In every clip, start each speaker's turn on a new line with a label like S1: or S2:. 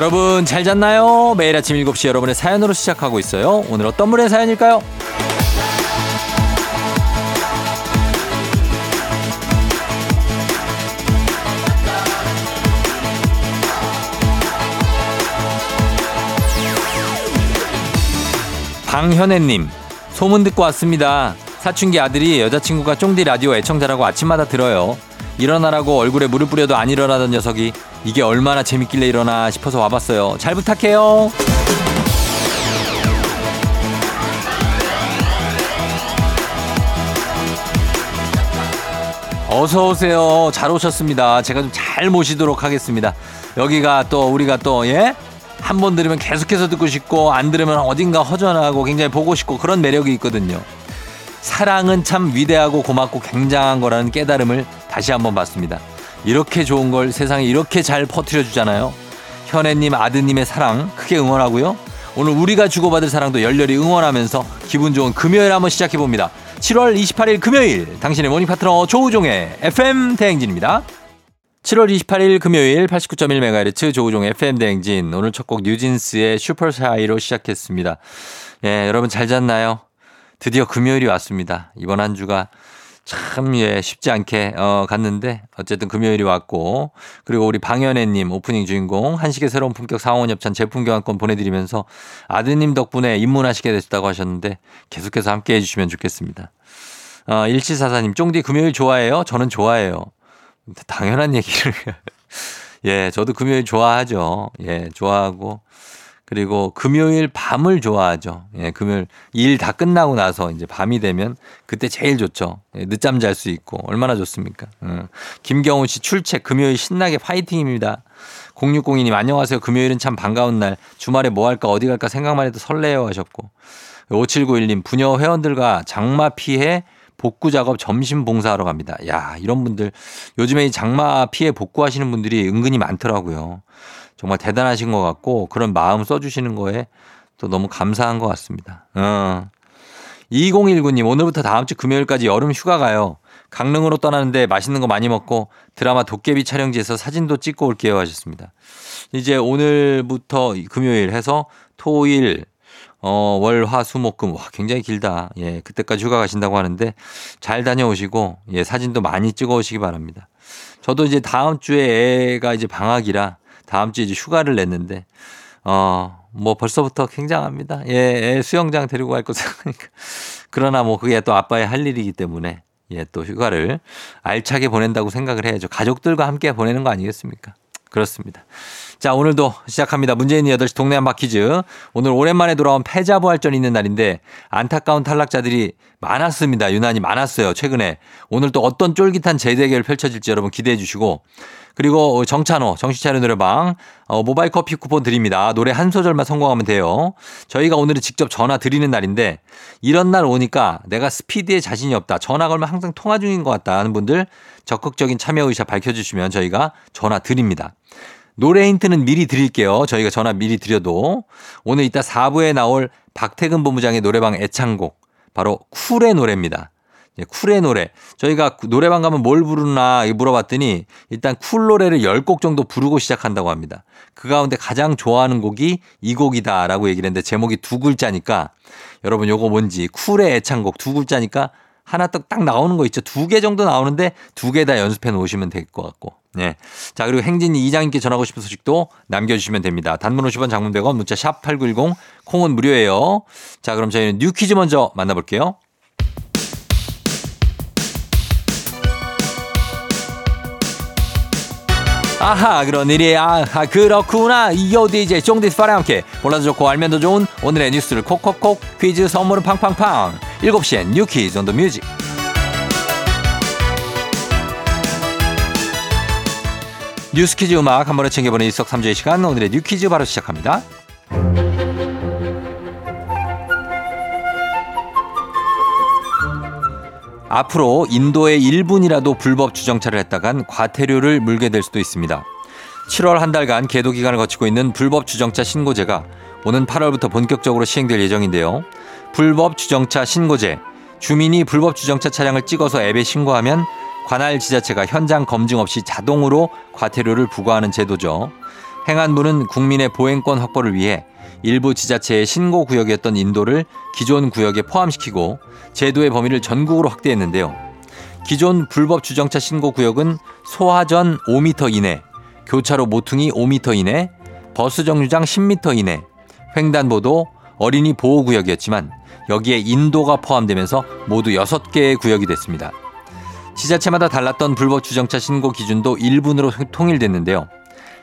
S1: 여러분 잘 잤나요? 매일 아침 7시 여러분의 사연으로 시작하고 있어요. 오늘 어떤 분의 사연일까요? 방현애님 소문 듣고 왔습니다. 사춘기 아들이 여자친구가 쫑디 라디오 애청자라고 아침마다 들어요. 일어나라고 얼굴에 물을 뿌려도 안 일어나던 녀석이 이게 얼마나 재밌길래 일어나 싶어서 와봤어요. 잘 부탁해요. 어서 오세요. 잘 오셨습니다. 제가 좀 잘 모시도록 하겠습니다. 여기가 또 우리가 또 예? 한 번 들으면 계속해서 듣고 싶고 안 들으면 어딘가 허전하고 굉장히 보고 싶고 그런 매력이 있거든요. 사랑은 참 위대하고 고맙고 굉장한 거라는 깨달음을 다시 한번 봤습니다. 이렇게 좋은 걸 세상에 이렇게 잘 퍼뜨려 주잖아요. 현애님 아드님의 사랑 크게 응원하고요. 오늘 우리가 주고받을 사랑도 열렬히 응원하면서 기분 좋은 금요일 한번 시작해 봅니다. 7월 28일 금요일 당신의 morning 파트너 조우종의 FM 대행진입니다. 7월 28일 금요일 89.1MHz 조우종의 FM 대행진 오늘 첫 곡 뉴진스의 Super Shy로 시작했습니다. 예, 여러분 잘 잤나요? 드디어 금요일이 왔습니다. 이번 한 주가 참, 예, 쉽지 않게, 어, 갔는데, 어쨌든 금요일이 왔고, 그리고 우리 방연애님, 오프닝 주인공, 한식의 새로운 품격 상원 협찬 제품 교환권 보내드리면서 아드님 덕분에 입문하시게 됐다고 하셨는데, 계속해서 함께 해주시면 좋겠습니다. 어, 1744님, 쫑디 금요일 좋아해요? 저는 좋아해요. 당연한 얘기를. 예, 저도 금요일 좋아하죠. 예, 좋아하고. 그리고 금요일 밤을 좋아하죠. 예, 금요일 일 다 끝나고 나서 이제 밤이 되면 그때 제일 좋죠. 예, 늦잠 잘 수 있고 얼마나 좋습니까? 음. 김경훈 씨 출첵 금요일 신나게 파이팅입니다. 0602님 안녕하세요. 금요일은 참 반가운 날. 주말에 뭐 할까 어디 갈까 생각만 해도 설레요 하셨고 5791님 부녀 회원들과 장마 피해 복구 작업 점심 봉사하러 갑니다. 야, 이런 분들 요즘에 이 장마 피해 복구하시는 분들이 은근히 많더라고요. 정말 대단하신 것 같고 그런 마음 써주시는 거에 또 너무 감사한 것 같습니다. 어. 2019님 오늘부터 다음 주 금요일까지 여름 휴가 가요. 강릉으로 떠나는데 맛있는 거 많이 먹고 드라마 도깨비 촬영지에서 사진도 찍고 올게요 하셨습니다. 이제 오늘부터 금요일 해서 토일 어, 월, 화, 수, 목, 금. 와, 굉장히 길다. 예, 그때까지 휴가 가신다고 하는데 잘 다녀오시고, 예, 사진도 많이 찍어 오시기 바랍니다. 저도 이제 다음 주에 애가 이제 방학이라 다음 주에 이제 휴가를 냈는데, 어, 뭐 벌써부터 굉장합니다. 예, 애 수영장 데리고 갈 거 생각하니까. 그러나 뭐 그게 또 아빠의 할 일이기 때문에, 예, 또 휴가를 알차게 보낸다고 생각을 해야죠. 가족들과 함께 보내는 거 아니겠습니까? 그렇습니다. 자, 오늘도 시작합니다. 문재인이 8시 동네 한바 퀴즈. 오늘 오랜만에 돌아온 패자부활전이 있는 날인데 안타까운 탈락자들이 많았습니다. 유난히 많았어요. 최근에. 오늘 또 어떤 쫄깃한 재대결 펼쳐질지 여러분 기대해 주시고 그리고 정찬호 정신차려 노래방 어, 모바일 커피 쿠폰 드립니다. 노래 한 소절만 성공하면 돼요. 저희가 오늘은 직접 전화 드리는 날인데 이런 날 오니까 내가 스피드에 자신이 없다. 전화 걸면 항상 통화 중인 것 같다 하는 분들 적극적인 참여 의사 밝혀주시면 저희가 전화 드립니다. 노래 힌트는 미리 드릴게요. 저희가 전화 미리 드려도 오늘 이따 4부에 나올 박태근 본부장의 노래방 애창곡 바로 쿨의 노래입니다. 쿨의 노래. 저희가 노래방 가면 뭘 부르나 물어봤더니 일단 쿨 노래를 10곡 정도 부르고 시작한다고 합니다. 그 가운데 가장 좋아하는 곡이 이 곡이다라고 얘기를 했는데 제목이 두 글자니까 여러분 요거 뭔지 쿨의 애창곡 두 글자니까 하나 딱 나오는 거 있죠. 두 개 정도 나오는데 두 개 다 연습해 놓으시면 될 것 같고. 네. 자, 그리고 행진이 이장님께 전하고 싶은 소식도 남겨주시면 됩니다. 단문 50원 장문 100원 문자 샵 8910 콩은 무료예요. 자, 그럼 저희는 뉴 퀴즈 먼저 만나볼게요. 아하 그런 일이 아하 그렇구나 이어 DJ 쫑디스 파랑 함께 몰라도 좋고 알면 더 좋은 오늘의 뉴스를 콕콕콕 퀴즈 선물은 팡팡팡 7시엔 뉴 퀴즈 on the music 뉴스 퀴즈 음악 한 번에 챙겨보는 일석삼조의 시간 오늘의 뉴 퀴즈 바로 시작합니다. 앞으로 인도에 1분이라도 불법 주정차를 했다간 과태료를 물게 될 수도 있습니다. 7월 한 달간 계도 기간을 거치고 있는 불법 주정차 신고제가 오는 8월부터 본격적으로 시행될 예정인데요. 불법 주정차 신고제. 주민이 불법 주정차 차량을 찍어서 앱에 신고하면 관할 지자체가 현장 검증 없이 자동으로 과태료를 부과하는 제도죠. 행안부는 국민의 보행권 확보를 위해 일부 지자체의 신고 구역이었던 인도를 기존 구역에 포함시키고 제도의 범위를 전국으로 확대했는데요. 기존 불법 주정차 신고 구역은 소화전 5m 이내, 교차로 모퉁이 5m 이내, 버스 정류장 10m 이내, 횡단보도, 어린이 보호구역이었지만 여기에 인도가 포함되면서 모두 6개의 구역이 됐습니다. 지자체마다 달랐던 불법 주정차 신고 기준도 일분으로 통일됐는데요.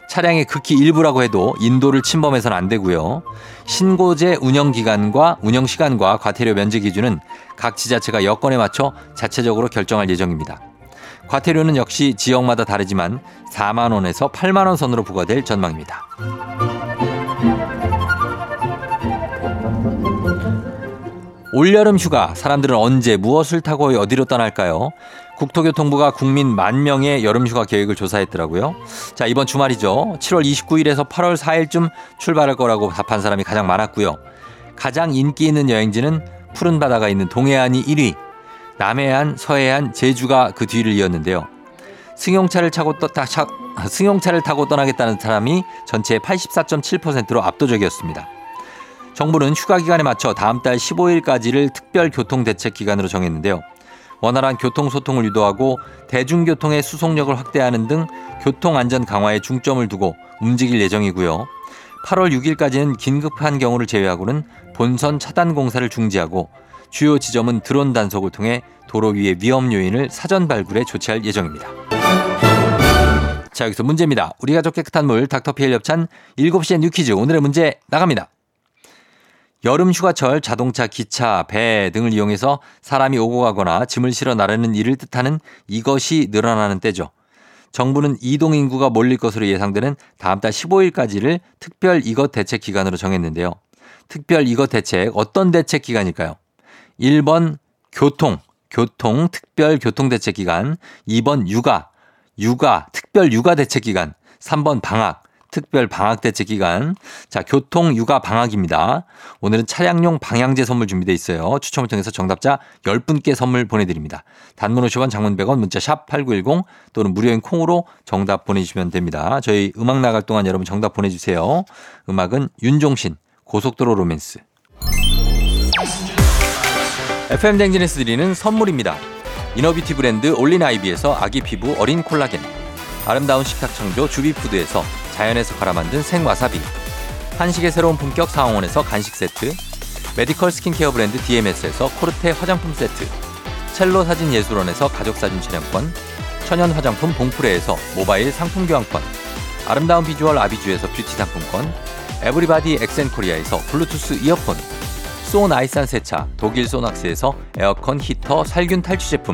S1: 차량의 극히 일부라고 해도 인도를 침범해서는 안 되고요. 신고제 운영 기간과 운영 시간과 과태료 면제 기준은 각 지자체가 여건에 맞춰 자체적으로 결정할 예정입니다. 과태료는 역시 지역마다 다르지만 4만 원에서 8만 원 선으로 부과될 전망입니다. 올여름 휴가 사람들은 언제 무엇을 타고 어디로 떠날까요? 국토교통부가 국민 만 명의 여름 휴가 계획을 조사했더라고요. 자, 이번 주말이죠. 7월 29일에서 8월 4일쯤 출발할 거라고 답한 사람이 가장 많았고요. 가장 인기 있는 여행지는 푸른 바다가 있는 동해안이 1위, 남해안, 서해안, 제주가 그 뒤를 이었는데요. 승용차를 타고 떠, 차, 승용차를 타고 떠나겠다는 사람이 전체의 84.7%로 압도적이었습니다. 정부는 휴가 기간에 맞춰 다음 달 15일까지를 특별 교통 대책 기간으로 정했는데요. 원활한 교통 소통을 유도하고 대중교통의 수속력을 확대하는 등 교통 안전 강화에 중점을 두고 움직일 예정이고요. 8월 6일까지는 긴급한 경우를 제외하고는 본선 차단 공사를 중지하고 주요 지점은 드론 단속을 통해 도로 위의 위험 요인을 사전 발굴해 조치할 예정입니다. 자, 여기서 문제입니다. 우리 가족 깨끗한 물 닥터피엘 협찬 7시에 뉴 퀴즈 오늘의 문제 나갑니다. 여름 휴가철 자동차, 기차, 배 등을 이용해서 사람이 오고 가거나 짐을 실어 나르는 일을 뜻하는 이것이 늘어나는 때죠. 정부는 이동 인구가 몰릴 것으로 예상되는 다음 달 15일까지를 특별 이것 대책 기간으로 정했는데요. 특별 이것 대책 어떤 대책 기간일까요? 1번 교통, 교통 특별 교통 대책 기간, 2번 육아, 육아 특별 육아 대책 기간, 3번 방학, 특별 방학 대책 기간. 자, 교통 육아 방학입니다. 오늘은 차량용 방향제 선물 준비되어 있어요. 추첨을 통해서 정답자 10분께 선물 보내드립니다. 단문 50원 장문 100원 문자 샵 8910 또는 무료인 콩으로 정답 보내주시면 됩니다. 저희 음악 나갈 동안 여러분 정답 보내주세요. 음악은 윤종신 고속도로 로맨스. FM 댕진에서 드리는 선물입니다. inner beauty 브랜드 올린 아이비에서 아기 피부 어린 콜라겐. 아름다운 식탁 창조 주비푸드에서 자연에서 갈아 만든 생와사비. 한식의 새로운 품격 상황원에서 간식 세트. medical skincare 브랜드 DMS에서 코르테 화장품 세트. 첼로 사진 예술원에서 가족 사진 촬영권. 천연 화장품 봉프레에서 모바일 상품 교환권. 아름다운 비주얼 아비주에서 뷰티 상품권. 에브리바디 엑센코리아에서 블루투스 이어폰. 손 안 댄 세차 독일 소낙스에서 에어컨 히터 살균 탈취 제품.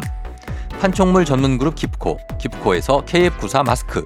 S1: 판촉물 전문 그룹 깁코 깁코에서 KF94 마스크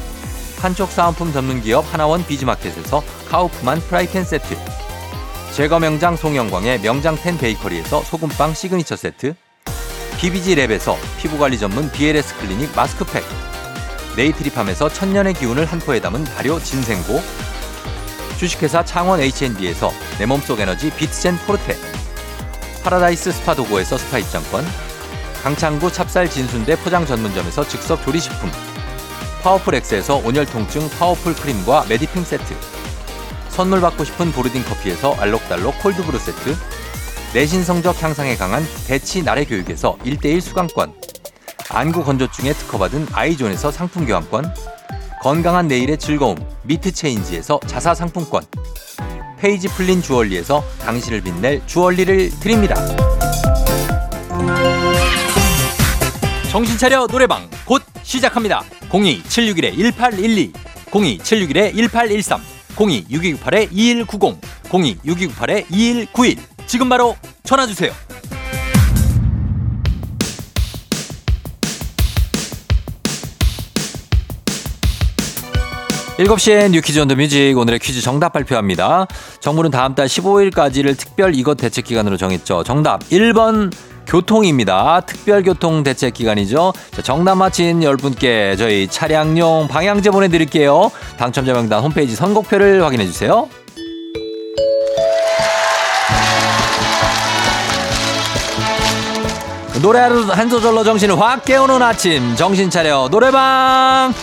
S1: 한쪽 사은품 전문 기업 하나원 비즈마켓에서 카우프만 프라이팬 세트. 제거 명장 송영광의 명장텐 베이커리에서 소금빵 시그니처 세트. BBG 랩에서 피부관리 전문 BLS 클리닉 마스크팩. 네이트리팜에서 천년의 기운을 한 포에 담은 발효 진생고. 주식회사 창원 H&B에서 내 몸속 에너지 비트젠 포르테. 파라다이스 스파 도고에서 스파 입장권. 강창구 찹쌀 진순대 포장 전문점에서 즉석 조리식품 파워풀 엑스에서 온열 통증 파워풀 크림과 메디핑 세트. 선물 받고 싶은 보르딘 커피에서 알록달록 cold brew 세트. 내신 성적 향상에 강한 대치 나래 교육에서 1대1 수강권. 안구 건조증에 특허받은 아이존에서 상품 교환권. 건강한 내일의 즐거움 미트 체인지에서 자사 상품권. 페이지 풀린 주얼리에서 당신을 빛낼 주얼리를 드립니다. 정신 차려 노래방. 곧 시작합니다. 02-761-1812, 02-761-1813, 02-6298-2190, 02-6298-2191. 지금 바로 전화주세요. 7시엔 You Quiz on the Music 오늘의 퀴즈 정답 발표합니다. 정부는 다음 달 15일까지를 특별 이것 대책 기간으로 정했죠. 정답 1번 교통입니다. 특별교통 대책 기간이죠. 자, 정답 맞힌 10분께 저희 차량용 방향제 보내드릴게요. 당첨자 명단 홈페이지 선곡표를 확인해 주세요. 노래 한 소절로 정신을 확 깨우는 아침 정신 차려 노래방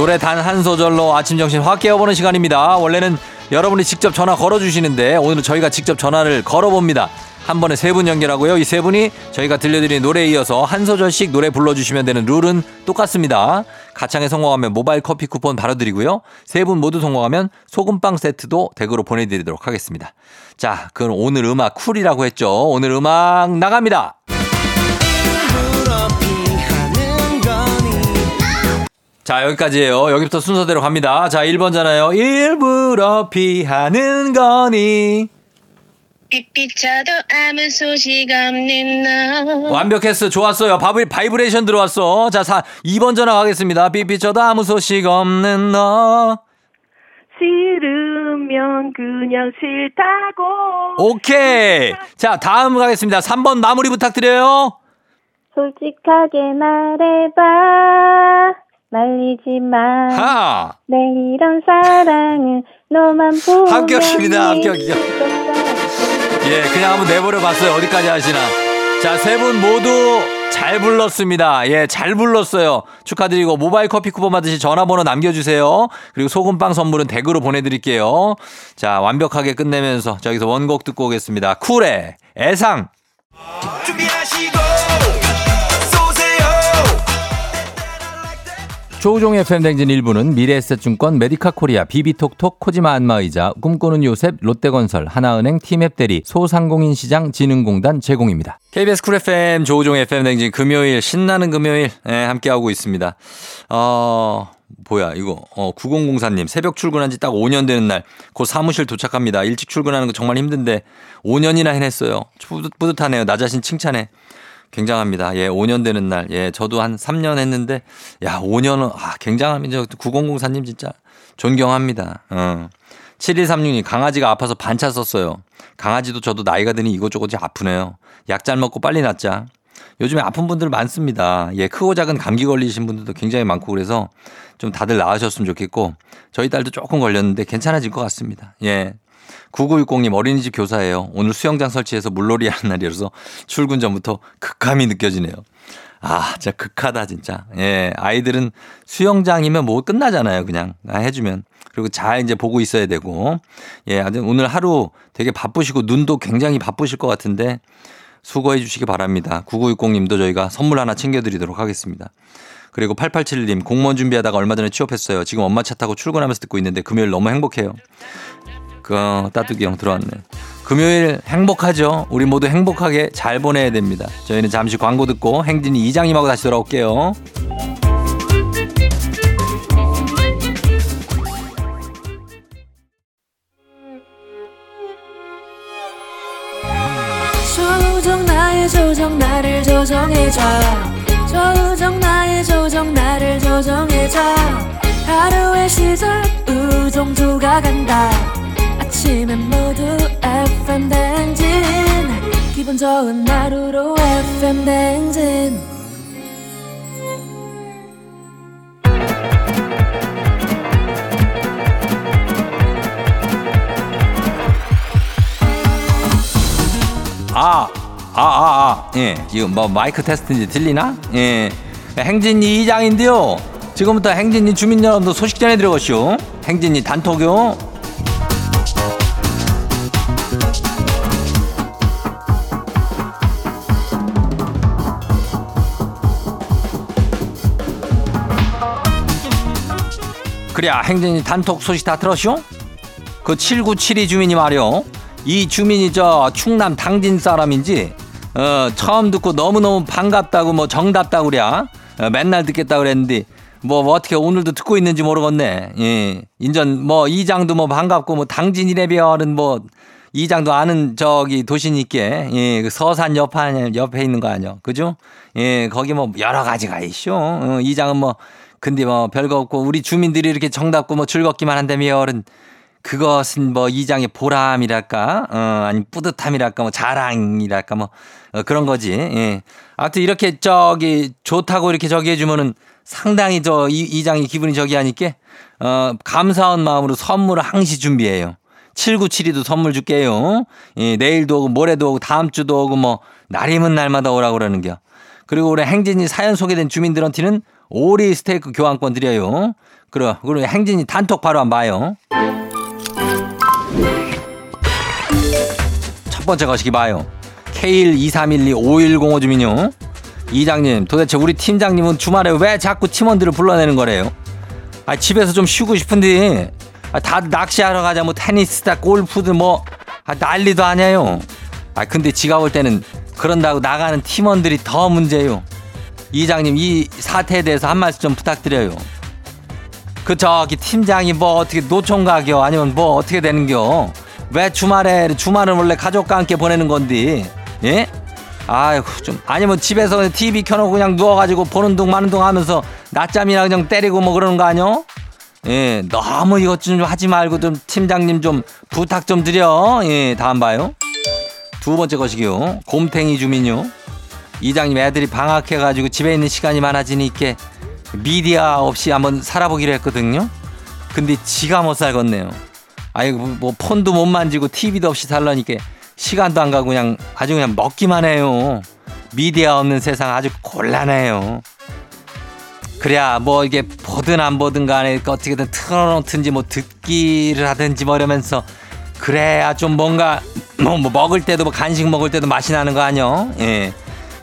S1: 노래 단 한 소절로 아침 정신 확 깨워보는 시간입니다. 원래는 여러분이 직접 전화 걸어주시는데 오늘은 저희가 직접 전화를 걸어봅니다. 한 번에 세 분 연결하고요. 이 세 분이 저희가 들려드린 노래에 이어서 한 소절씩 노래 불러주시면 되는 룰은 똑같습니다. 가창에 성공하면 모바일 커피 쿠폰 바로 드리고요. 세 분 모두 성공하면 소금빵 세트도 댁으로 보내드리도록 하겠습니다. 자, 그럼 오늘 음악 쿨이라고 했죠. 오늘 음악 나갑니다. 자, 여기까지예요. 여기부터 순서대로 갑니다. 자, 1번잖아요. 일부러 피하는 거니.
S2: 삐삐쳐도 아무 소식 없는 너.
S1: 완벽했어. 좋았어요. 바이, 바이브레이션 들어왔어. 자, 4, 2번 전화 가겠습니다. 삐삐쳐도 아무 소식 없는 너.
S3: 싫으면 그냥 싫다고.
S1: 오케이. 자, 다음 가겠습니다. 3번 마무리 부탁드려요.
S3: 솔직하게 말해봐. 말리지 마.
S1: 하.
S3: 내 이런 사랑은 너만 보면
S1: 합격입니다. 합격이요. 예, 그냥 한번 내버려 봤어요. 어디까지 하시나. 자, 세 분 모두 잘 불렀습니다. 예, 잘 불렀어요. 축하드리고 모바일 커피 쿠폰 받으시 전화번호 남겨주세요. 그리고 소금빵 선물은 댁으로 보내드릴게요. 자, 완벽하게 끝내면서 저기서 원곡 듣고 오겠습니다. 쿨의 애상.
S4: 준비하
S1: 조우종의 FM대행진 1부는 미래에셋증권 메디카 코리아 비비톡톡 코지마 안마의자 꿈꾸는 요셉 롯데건설 하나은행 티맵 대리 소상공인 시장 진흥공단 제공입니다. KBS 쿨 FM 조우종의 FM대행진 금요일 신나는 금요일 네, 함께하고 있습니다. 어... 뭐야 이거 어 9004님 새벽 출근한 지 딱 5년 되는 날 곧 사무실 도착합니다. 일찍 출근하는 거 정말 힘든데 5년이나 해냈어요. 뿌듯, 뿌듯하네요. 나 자신 칭찬해. 굉장합니다. 예, 5년 되는 날. 예, 저도 한 3년 했는데, 야, 5년은, 아, 굉장합니다. 9004님 진짜 존경합니다. 어. 7136님, 강아지가 아파서 반차 썼어요. 강아지도 저도 나이가 드니 이것저것 아프네요. 약 잘 먹고 빨리 낫자. 요즘에 아픈 분들 많습니다. 예, 크고 작은 감기 걸리신 분들도 굉장히 많고 그래서 좀 다들 나으셨으면 좋겠고, 저희 딸도 조금 걸렸는데 괜찮아질 것 같습니다. 예. 9960님 어린이집 교사예요. 오늘 수영장 설치해서 물놀이 하는 날이어서 출근 전부터 극함이 느껴지네요. 아, 진짜 극하다, 진짜. 예, 아이들은 수영장이면 뭐 끝나잖아요, 그냥. 아, 해주면. 그리고 잘 이제 보고 있어야 되고. 예, 아주 오늘 하루 되게 바쁘시고 눈도 굉장히 바쁘실 것 같은데 수고해 주시기 바랍니다. 9960님도 저희가 선물 하나 챙겨드리도록 하겠습니다. 그리고 8871님 공무원 준비하다가 얼마 전에 취업했어요. 지금 엄마 차 타고 출근하면서 듣고 있는데 금요일 너무 행복해요. 그 어, 따뚜기 형 들어왔네. 금요일 행복하죠? 우리 모두 행복하게 잘 보내야 됩니다. 저희는 잠시 광고 듣고 행진이 이장님하고 다시 돌아올게요.
S5: 조정 나의 조정 나를 조정해줘 조정 나의 조정 나를 조정해줘 하루의 시절 우정조가 간다 아침엔 모두 FM 댕진 기분 좋은 하루로 FM 댕진
S1: 아, 아, 아, 아, 예. 지금 뭐 마이크 테스트인지 들리나? 예. 행진이 이장인데요. 지금부터 행진이 주민 여러분들 소식 전해드려보시오. 행진이 단톡요. 그래, 행진이 단톡 소식 다 들었쇼? 그 7972 주민이 말이요. 이 주민이 저 충남 당진 사람인지 어 처음 듣고 너무너무 반갑다고 뭐 정답다고 그래 어, 맨날 듣겠다 그랬는데 뭐, 뭐 어떻게 오늘도 듣고 있는지 모르겠네 예 인전 뭐 이장도 뭐 반갑고 뭐 당진이래별은 뭐 이장도 아는 저기 도시니께 예, 그 서산 옆에 옆에 있는 거 아니요. 그죠? 예, 거기 뭐 여러 가지가 있쇼. 어, 이장은 뭐 근데 뭐 별거 없고 우리 주민들이 이렇게 정답고 뭐 즐겁기만 한다면 그것은 뭐 이장의 보람이랄까, 어, 아니 뿌듯함이랄까, 뭐 자랑이랄까, 뭐 어, 그런 거지. 예. 아무튼 이렇게 저기 좋다고 이렇게 저기 해주면은 상당히 저 이, 이장이 기분이 저기 하니까 어, 감사한 마음으로 선물을 항시 준비해요. 7972도 선물 줄게요. 예, 내일도 오고 모레도 오고 다음 주도 오고 뭐 날이면 날마다 오라고 그러는 겨. 그리고 우리 행진이 사연 소개된 주민들한테는 오리 스테이크 교환권 드려요. 그래, 그리고 행진이 단톡 바로 한번 봐요. 첫 번째 거시기 봐요. K123125105 주민요. 이장님, 도대체 우리 팀장님은 주말에 왜 자꾸 팀원들을 불러내는 거래요? 아, 집에서 좀 쉬고 싶은데, 아, 다들 낚시하러 가자, 뭐 테니스다, 골프든 뭐, 아, 난리도 아니에요. 아, 근데 지가 볼 때는 그런다고 나가는 팀원들이 더 문제예요. 이장님, 이 사태에 대해서 한 말씀 좀 부탁드려요. 그 저기 팀장이 뭐 어떻게 노총각이요 아니면 뭐 어떻게 되는겨? 왜 주말에 주말은 원래 가족과 함께 보내는 건데 예? 아이고 좀 아니면 집에서 TV 켜놓고 그냥 누워가지고 보는 둥 마는 둥 하면서 낮잠이나 그냥 때리고 뭐 그러는 거 아니요? 예 너무 이것 좀 하지 말고 좀 팀장님 좀 부탁 좀 드려. 예 다음 봐요. 두 번째 것이기요. 곰탱이 주민요 이장님 애들이 방학해가지고 집에 있는 시간이 많아지니까 미디어 없이 한번 살아보기로 했거든요. 근데 지가 못 살겠네요. 아이고 뭐 폰도 못 만지고 TV도 없이 살라니까 시간도 안 가고 그냥 아주 그냥 먹기만 해요. 미디어 없는 세상 아주 곤란해요. 그래야 뭐 이게 보든 안 보든 간에 어떻게든 틀어놓든지 뭐 듣기를 하든지 뭐 이러면서 그래야 좀 뭔가 뭐, 뭐 먹을 때도 뭐 간식 먹을 때도 맛이 나는 거 아니요? 예.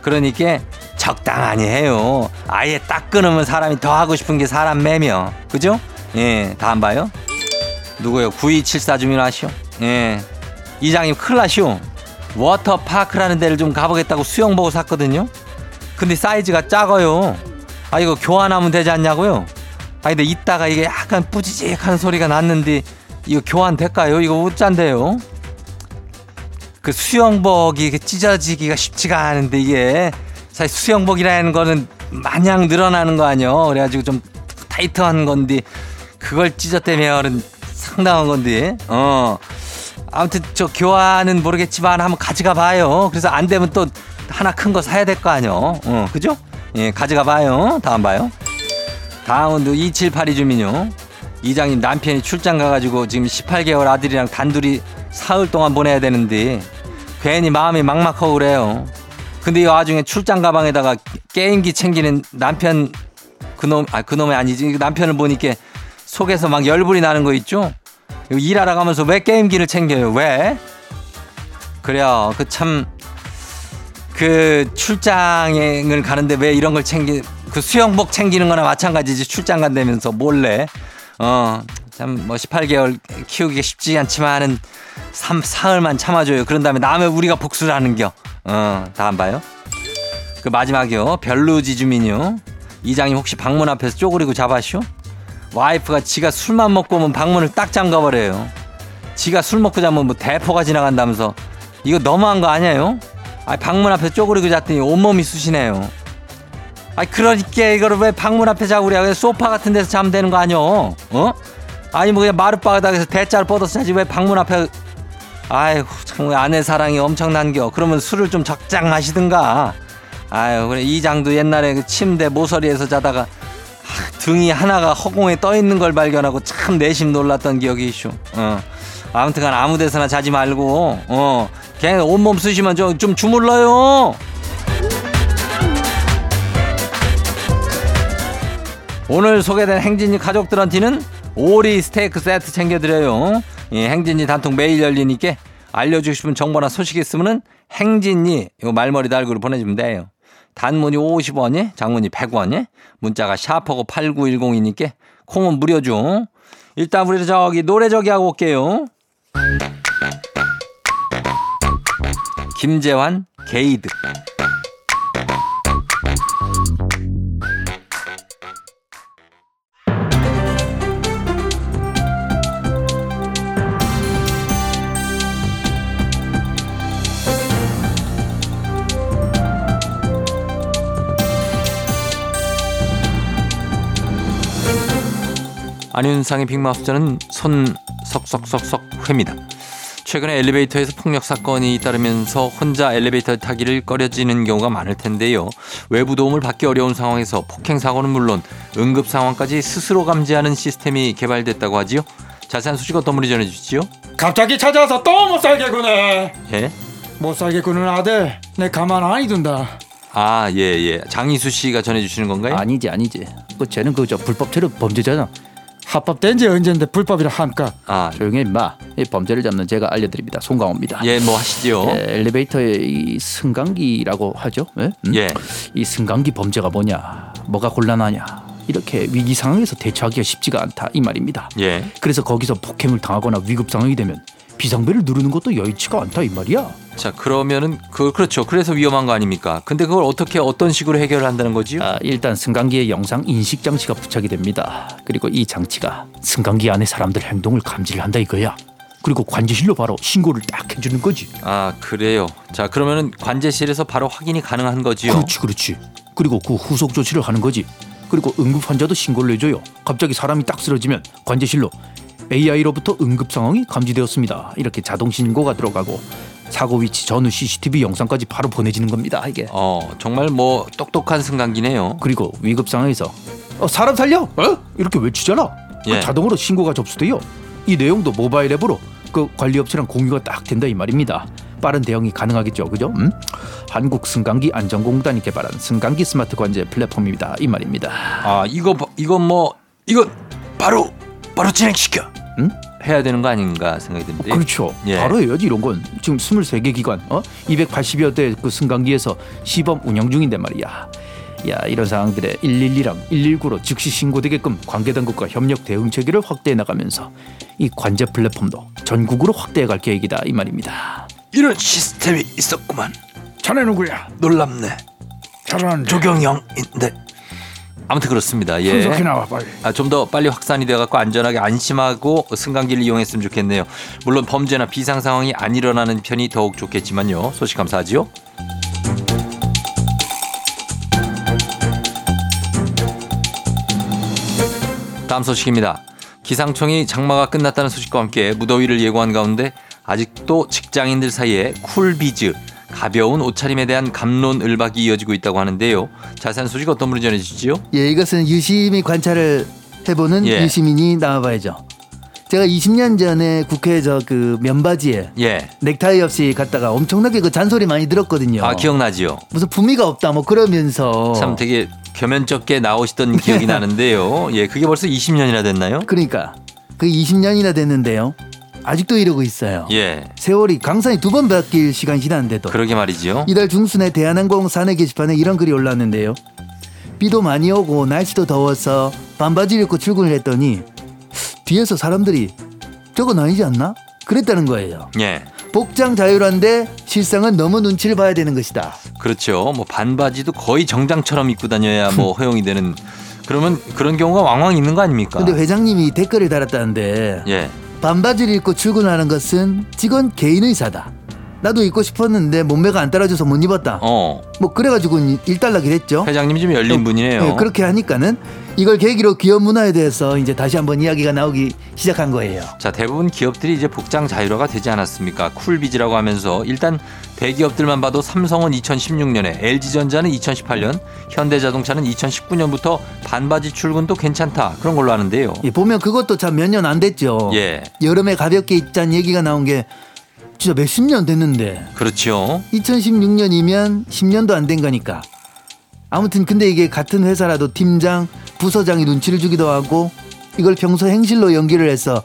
S1: 그러니까 적당하니 해요. 아예 딱 끊으면 사람이 더 하고 싶은 게 사람 매며. 그죠? 예, 다음 봐요. 누구요? 9274 주민 아시오? 예. 이장님 큰일 나시오. 워터파크라는 데를 좀 가보겠다고 수영복을 샀거든요. 근데 사이즈가 작아요. 아, 이거 교환하면 되지 않냐고요? 아, 근데 이따가 이게 약간 뿌지직 하는 소리가 났는데 이거 교환 될까요? 이거 어짠데요? 그 수영복이 찢어지기가 쉽지가 않은데 이게 사실 수영복이라는 거는 마냥 늘어나는 거 아니요. 그래가지고 좀 타이트한 건데 그걸 찢었다면은 상당한 건데 어 아무튼 저 교환은 모르겠지만 한번 가져가 봐요. 그래서 안 되면 또 하나 큰 거 사야 될 거 아니요. 어 그죠? 예 가져가 봐요. 다음 봐요. 다음은 2782 주민요. 이장님 남편이 출장 가가지고 지금 18개월 아들이랑 단둘이 사흘 동안 보내야 되는데 괜히 마음이 막막하고 그래요. 근데 이 와중에 출장 가방에다가 게임기 챙기는 남편 그놈 아 그놈이 아니지 남편을 보니까 속에서 막 열불이 나는 거 있죠. 일하러 가면서 왜 게임기를 챙겨요? 왜? 그래요. 그 참 그 출장을 가는데 왜 이런 걸 챙기 그 수영복 챙기는 거나 마찬가지지 출장 간다면서 몰래 어 참 뭐 18개월 키우기 쉽지 않지만은 3 사흘만 참아줘요. 그런 다음에 남의 우리가 복수를 하는겨. 어, 다 안 봐요? 그 마지막이요. 별루지 주민이요. 이장님 혹시 방문 앞에서 쪼그리고 잡아쇼? 와이프가 지가 술만 먹고 오면 방문을 딱 잠가버려요. 지가 술 먹고 자면 뭐 대포가 지나간다면서 이거 너무한 거 아니에요? 아 방문 앞에 쪼그리고 잤더니 온몸이 쑤시네요. 아 그러니까 이거를 왜 방문 앞에 자고 그래? 소파 같은 데서 자면 되는 거 아니요? 어? 아니 뭐 그냥 마룻바닥에서 대자를 뻗어서 자지 왜 방문 앞에 아이고 참 아내 사랑이 엄청난겨. 그러면 술을 좀 적장 마시든가. 아유 그래 이장도 옛날에 그 침대 모서리에서 자다가 하, 등이 하나가 허공에 떠 있는 걸 발견하고 참 내심 놀랐던 기억이 있쇼. 어. 아무튼간 아무 데서나 자지 말고 어 그냥 온몸 쑤시면 좀, 좀 주물러요. 오늘 소개된 행진이 가족들한테는 오리 스테이크 세트 챙겨드려요. 예, 행진이 단통 매일 열리니까 알려주고 싶은 정보나 소식 있으면은 행진이 요 말머리 달구로 보내주면 돼요. 단문이 50원이, 장문이 100원이, 문자가 샤퍼고 8910이니까 콩은 무료죠. 일단 우리 저기 노래 저기 하고 올게요. 김재환 게이드. 안윤상의 빅마우스전은 손 석석석석 회입니다. 최근에 엘리베이터에서 폭력 사건이 잇따르면서 혼자 엘리베이터 타기를 꺼려지는 경우가 많을 텐데요. 외부 도움을 받기 어려운 상황에서 폭행 사고는 물론 응급 상황까지 스스로 감지하는 시스템이 개발됐다고 하지요. 자세한 소식 어떤 분이 전해주시죠?
S6: 갑자기 찾아와서 또 못 살게 구네
S1: 예?
S6: 못 살게 구는 아들 내 가만 안 둔다
S1: 아, 예, 예. 장희수 씨가 전해주시는 건가요?
S7: 아니지 아니지 그 쟤는 그저 불법 체류 범죄잖아
S6: 합법된 지 언젠데 불법이라 함까
S1: 아,
S7: 조용히 해 임마 이 범죄를 잡는 제가 알려드립니다 송강호입니다
S1: 예, 뭐 하시죠?
S7: 예, 엘리베이터의 이 승강기라고 하죠 예? 음?
S1: 예.
S7: 이 승강기 범죄가 뭐냐 뭐가 곤란하냐 이렇게 위기 상황에서 대처하기가 쉽지가 않다 이 말입니다
S1: 예.
S7: 그래서 거기서 폭행을 당하거나 위급 상황이 되면 비상벨을 누르는 것도 여의치가 않다 이 말이야
S1: 자, 그러면은 그 그렇죠. 그래서 위험한 거 아닙니까? 근데 그걸 어떻게 어떤 식으로 해결을 한다는 거지요?
S7: 아, 일단 승강기에 영상 인식 장치가 부착이 됩니다. 그리고 이 장치가 승강기 안에 사람들 행동을 감지를 한다 이거야. 그리고 관제실로 바로 신고를 딱 해주는 거지.
S1: 아, 그래요. 자, 그러면은 관제실에서 바로 확인이 가능한 거지요.
S7: 그렇지, 그렇지. 그리고 그 후속 조치를 하는 거지. 그리고 응급 환자도 신고를 해줘요. 갑자기 사람이 딱 쓰러지면 관제실로 AI로부터 응급 상황이 감지되었습니다. 이렇게 자동 신고가 들어가고 사고 위치 전후 CCTV 영상까지 바로 보내지는 겁니다. 이게.
S1: 어, 정말 뭐 똑똑한 승강기네요.
S7: 그리고 위급 상황에서 어, 사람 살려 어? 이렇게 외치잖아 그
S1: 예.
S7: 자동으로 신고가 접수돼요 이 내용도 모바일 앱으로 그 관리업체랑 공유가 딱 된다 이 말입니다 빠른 대응이 가능하겠죠 그죠 음? 한국 승강기 안전공단이 개발한 승강기 스마트 관제 플랫폼입니다 이 말입니다
S1: 아, 이거 봐- 이건 뭐 이거 바로 바로 진행시켜.
S7: 응?
S1: 해야 되는 거 아닌가 생각이 드는데.
S7: 그렇죠
S1: 예.
S7: 바로 해야지 이런 건 지금 23개 기관 어? 280여 대 그 승강기에서 시범 운영 중인데 말이야 야 이런 상황들에 112랑 119로 즉시 신고되게끔 관계 당국과 협력 대응 체계를 확대해 나가면서 이 관제 플랫폼도 전국으로 확대해 갈 계획이다 이 말입니다
S1: 이런 시스템이 있었구만.
S6: 자네 누구야
S1: 놀랍네.
S6: 잘하는데
S1: 조경영인데. 아무튼 그렇습니다. 예.
S6: 손석희 나와 빨리
S1: 아, 좀 더 빨리 확산이 돼갖고 안전하게 안심하고 승강기를 이용했으면 좋겠네요. 물론 범죄나 비상 상황이 안 일어나는 편이 더욱 좋겠지만요. 소식 감사하지요. 다음 소식입니다. 기상청이 장마가 끝났다는 소식과 함께 무더위를 예고한 가운데 아직도 직장인들 사이에 쿨비즈 가벼운 옷차림에 대한 감론을박이 이어지고 있다고 하는데요. 자세한 소식 어떤 분이 전해주시죠?
S8: 예, 이것은 유심히 관찰을 해보는
S1: 예.
S8: 유시민이 나와봐야죠. 제가 20년 전에 국회 저그 면바지에
S1: 예.
S8: 넥타이 없이 갔다가 엄청나게 그 잔소리 많이 들었거든요.
S1: 아 기억나지요?
S8: 무슨 품위가 없다 뭐 그러면서
S1: 참 되게 겸연쩍게 나오시던 기억이 나는데요. 예, 그게 벌써 20년이나 됐나요?
S8: 그러니까 그 20년이나 됐는데요. 아직도 이러고 있어요.
S1: 예,
S8: 세월이 강산이 두 번 바뀔 시간이 지났는데도
S1: 그러게 말이지요.
S8: 이달 중순에 대한항공 사내 게시판에 이런 글이 올랐는데요. 비도 많이 오고 날씨도 더워서 반바지를 입고 출근을 했더니 뒤에서 사람들이 저건 아니지 않나? 그랬다는 거예요.
S1: 예,
S8: 복장 자유란데 실상은 너무 눈치를 봐야 되는 것이다.
S1: 그렇죠. 뭐 반바지도 거의 정장처럼 입고 다녀야 뭐 허용이 되는. 그러면 그런 경우가 왕왕 있는 거 아닙니까?
S8: 근데 회장님이 댓글을 달았다는데
S1: 예,
S8: 반바지를 입고 출근하는 것은 직원 개인 의 사다. 나도 입고 싶었는데 몸매가 안 따라줘서 못 입었다.
S1: 어,
S8: 뭐 그래가지고 일단락이 됐죠.
S1: 회장님이 좀 열린 분이네요.
S8: 네, 그렇게 하니까는 이걸 계기로 기업 문화에 대해서 이제 다시 한번 이야기가 나오기 시작한 거예요.
S1: 자, 대부분 기업들이 이제 복장 자유화가 되지 않았습니까? 쿨비즈라고 하면서 일단 대기업들만 봐도 삼성은 2016년에, LG전자는 2018년, 현대자동차는 2019년부터 반바지 출근도 괜찮다 그런 걸로 아는데요.
S8: 예, 보면 그것도 참 몇 년 안 됐죠.
S1: 예,
S8: 여름에 가볍게 입자는 얘기가 나온 게 진짜 몇십 년 됐는데
S1: 그렇죠.
S8: 2016년이면 10년도 안 된 거니까. 아무튼 근데 이게 같은 회사라도 팀장, 부서장이 눈치를 주기도 하고 이걸 평소 행실로 연기를 해서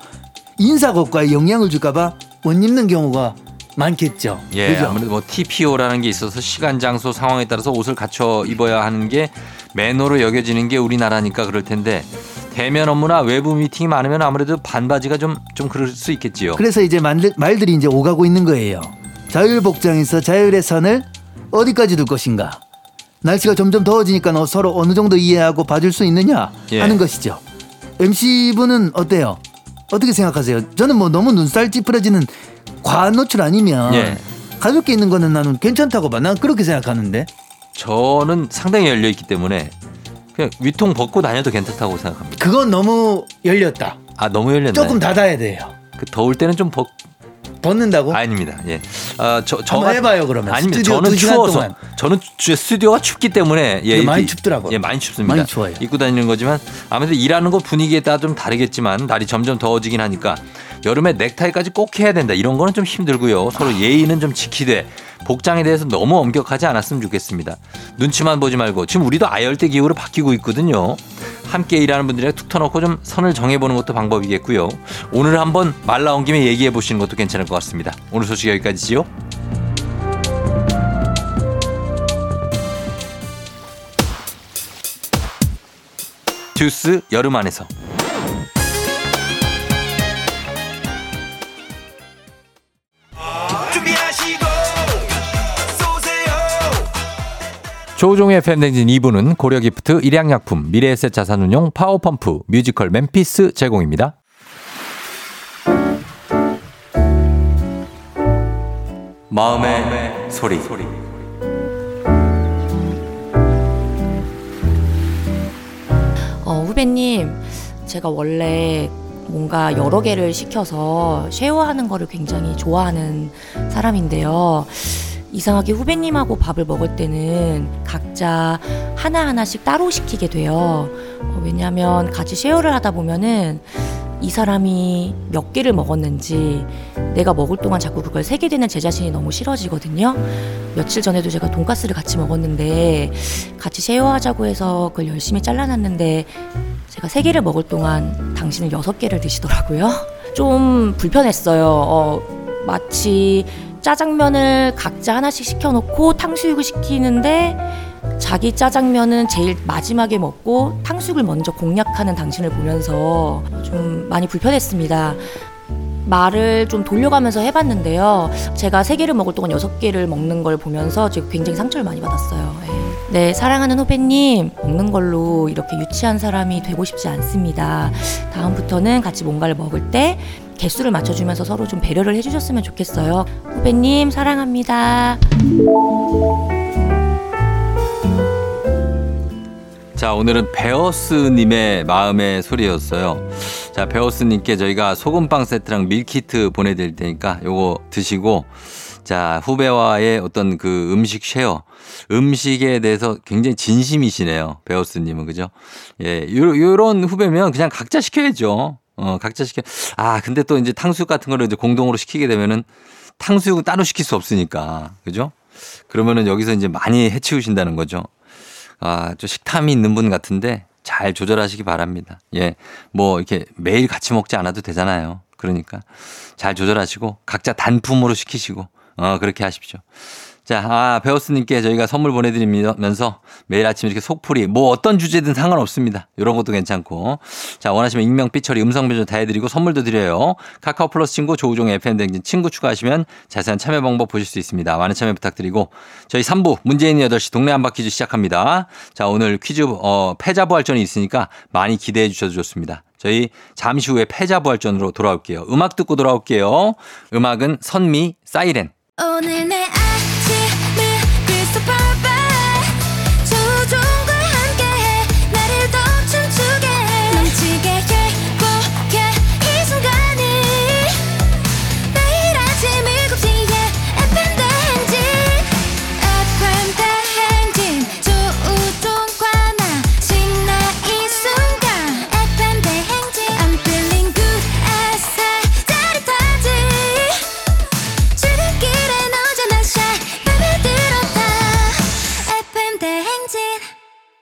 S8: 인사고과에 영향을 줄까봐 못 입는 경우가 많겠죠.
S1: 예,
S8: 그죠?
S1: 아무래도 뭐 TPO라는 게 있어서 시간, 장소, 상황에 따라서 옷을 갖춰 입어야 하는 게 매너로 여겨지는 게 우리나라니까 그럴 텐데 대면 업무나 외부 미팅이 많으면 아무래도 반바지가 좀 좀 그럴 수 있겠지요.
S8: 그래서 이제 말들, 말들이 이제 오가고 있는 거예요. 자율 복장에서 자율의 선을 어디까지 둘 것인가? 날씨가 점점 더워지니까 너 서로 어느 정도 이해하고 봐줄 수 있느냐
S1: 예.
S8: 하는 것이죠. MC분은 어때요? 어떻게 생각하세요? 저는 뭐 너무 눈살 찌푸려지는 과한 노출 아니면
S1: 예.
S8: 가볍게 있는 거는 나는 괜찮다고 봐. 난 그렇게 생각하는데.
S1: 저는 상당히 열려 있기 때문에 그냥 위통 벗고 다녀도 괜찮다고 생각합니다.
S8: 그건 너무 열렸다.
S1: 아 너무 열렸나요?
S8: 조금 닫아야 돼요.
S1: 그 더울 때는 좀 벗.
S8: 벗는다고?
S1: 아닙니다. 예. 아 저 저
S8: 한번 해봐요, 그러면.
S1: 아닙니다.
S8: 스튜디오
S1: 저는 추워서
S8: 동안.
S1: 저는 주- 스튜디오가 춥기 때문에 예
S8: 많이 춥더라고요.
S1: 예 많이 춥습니다.
S8: 많이 추워요.
S1: 입고 다니는 거지만 아무래도 일하는 곳 분위기에 따라 좀 다르겠지만 날이 점점 더워지긴 하니까 여름에 넥타이까지 꼭 해야 된다. 이런 거는 좀 힘들고요. 서로 예의는 좀 지키되 복장에 대해서 너무 엄격하지 않았으면 좋겠습니다. 눈치만 보지 말고 지금 우리도 아열대 기후로 바뀌고 있거든요. 함께 일하는 분들이랑 툭 터놓고 좀 선을 정해보는 것도 방법이겠고요. 오늘 한번 말 나온 김에 얘기해 보시는 것도 괜찮을 것 같습니다. 오늘 소식 여기까지지요. 듀스 여름 안에서 조우종의 FM대행진 2부는 고려기프트, 일양약품, 미래에셋 자산운용, 파워펌프, 뮤지컬 멤피스 제공입니다. 마음의, 소리.
S9: 어, 후배님, 제가 원래 뭔가 여러 개를 시켜서 share하는 거를 굉장히 좋아하는 사람인데요. 이상하게 후배님하고 밥을 먹을 때는 각자 하나하나씩 따로 시키게 돼요. 어, 왜냐하면 같이 쉐어를 하다 보면은 이 사람이 몇 개를 먹었는지 내가 먹을 동안 자꾸 그걸 세게 되는 제 자신이 너무 싫어지거든요. 며칠 전에도 제가 돈가스를 같이 먹었는데 같이 쉐어하자고 해서 그걸 열심히 잘라놨는데 제가 세 개를 먹을 동안 당신은 여섯 개를 드시더라고요. 좀 불편했어요. 어, 마치 짜장면을 각자 하나씩 시켜놓고 탕수육을 시키는데 자기 짜장면은 제일 마지막에 먹고 탕수육을 먼저 공략하는 당신을 보면서 좀 많이 불편했습니다. 말을 좀 돌려가면서 해봤는데요. 제가 세 개를 먹을 동안 여섯 개를 먹는 걸 보면서 지금 굉장히 상처를 많이 받았어요. 예. 네, 사랑하는 후배님, 먹는 걸로 이렇게 유치한 사람이 되고 싶지 않습니다. 다음부터는 같이 뭔가를 먹을 때 개수를 맞춰주면서 서로 좀 배려를 해주셨으면 좋겠어요. 후배님, 사랑합니다.
S1: 자, 오늘은 베어스님의 마음의 소리였어요. 자, 베어스님께 저희가 소금빵 세트랑 밀키트 보내드릴 테니까 요거 드시고, 자, 후배와의 어떤 그 음식 share, 음식에 대해서 굉장히 진심이시네요. 베어스님은, 그죠? 예, 요, 요런 후배면 그냥 각자 시켜야죠. 어, 각자 시켜. 아, 근데 또 이제 탕수육 같은 거를 이제 공동으로 시키게 되면은 탕수육은 따로 시킬 수 없으니까. 그죠? 그러면은 여기서 이제 많이 해치우신다는 거죠. 아, 좀 식탐이 있는 분 같은데 잘 조절하시기 바랍니다. 예. 뭐 이렇게 매일 같이 먹지 않아도 되잖아요. 그러니까 잘 조절하시고 각자 단품으로 시키시고 어, 그렇게 하십시오. 자, 아, 베어스님께 저희가 선물 보내드리면서 매일 아침 이렇게 속풀이, 뭐 어떤 주제든 상관없습니다. 이런 것도 괜찮고. 자, 원하시면 익명, 삐처리, 음성 변조 다 해드리고 선물도 드려요. 카카오 플러스 친구, 조우종의 FM댕진 친구 추가하시면 자세한 참여 방법 보실 수 있습니다. 많은 참여 부탁드리고. 저희 3부, 문재인 8시 동네 한바 퀴즈 시작합니다. 자, 오늘 퀴즈, 어, 패자부활전이 있으니까 많이 기대해 주셔도 좋습니다. 저희 잠시 후에 패자부활전으로 돌아올게요. 음악 듣고 돌아올게요. 음악은 선미, 사이렌.
S5: 오늘 내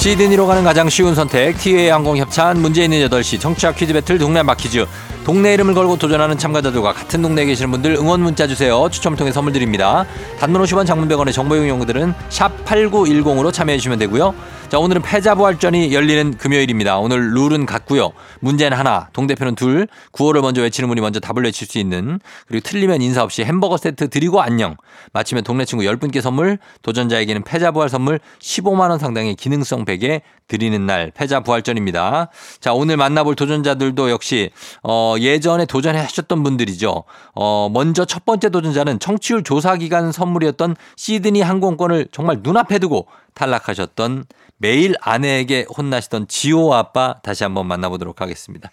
S1: 시드니로 가는 가장 쉬운 선택 티웨이 항공 협찬 문제 있는 8시 청취자 퀴즈 배틀 동네 퀴즈 동네 이름을 걸고 도전하는 참가자들과 같은 동네에 계시는 분들 응원 문자 주세요. 추첨을 통해 선물 드립니다. 단문 50원 장문 100원의 정보 이용료들은 샵 8910으로 참여해 주시면 되고요. 자, 오늘은 패자부활전이 열리는 금요일입니다. 오늘 룰은 같고요. 문제는 하나, 동대표는 둘, 구호를 먼저 외치는 분이 먼저 답을 외칠 수 있는 그리고 틀리면 인사 없이 햄버거 세트 드리고 안녕. 마치면 동네 친구 10분께 선물, 도전자에게는 패자부활 선물 15만 원 상당의 기능성 베개 드리는 날 패자부활전입니다. 자, 오늘 만나볼 도전자들도 역시 어, 예전에 도전해 하셨던 분들이죠. 어, 먼저 첫 번째 도전자는 청취율 조사 기간 선물이었던 시드니 항공권을 정말 눈앞에 두고 탈락하셨던 매일 아내에게 혼나시던 지호 아빠 다시 한번 만나보도록 하겠습니다.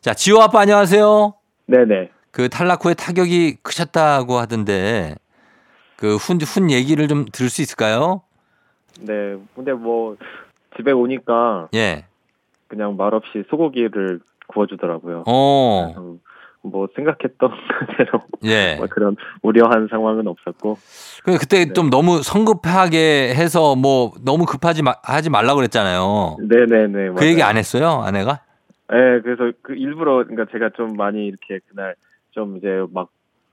S1: 자, 지호 아빠 안녕하세요.
S10: 네네.
S1: 그 탈락 후에 타격이 크셨다고 하던데 그 훈, 훈 얘기를 좀 들을 수 있을까요?
S10: 네. 근데 뭐 집에 오니까
S1: 예.
S10: 그냥 말없이 소고기를 구워주더라고요.
S1: 어.
S10: 뭐 생각했던 대로
S1: 예.
S10: 뭐 그런 우려한 상황은 없었고.
S1: 그 그때 좀 너무 성급하게 해서 뭐 너무 급하지 마, 하지 말라고 그랬잖아요.
S10: 네네네.
S1: 그 얘기 안 했어요, 아내가?
S10: 네. 그래서 그 일부러 그러니까 제가 좀 많이 이렇게 그날 좀 이제 막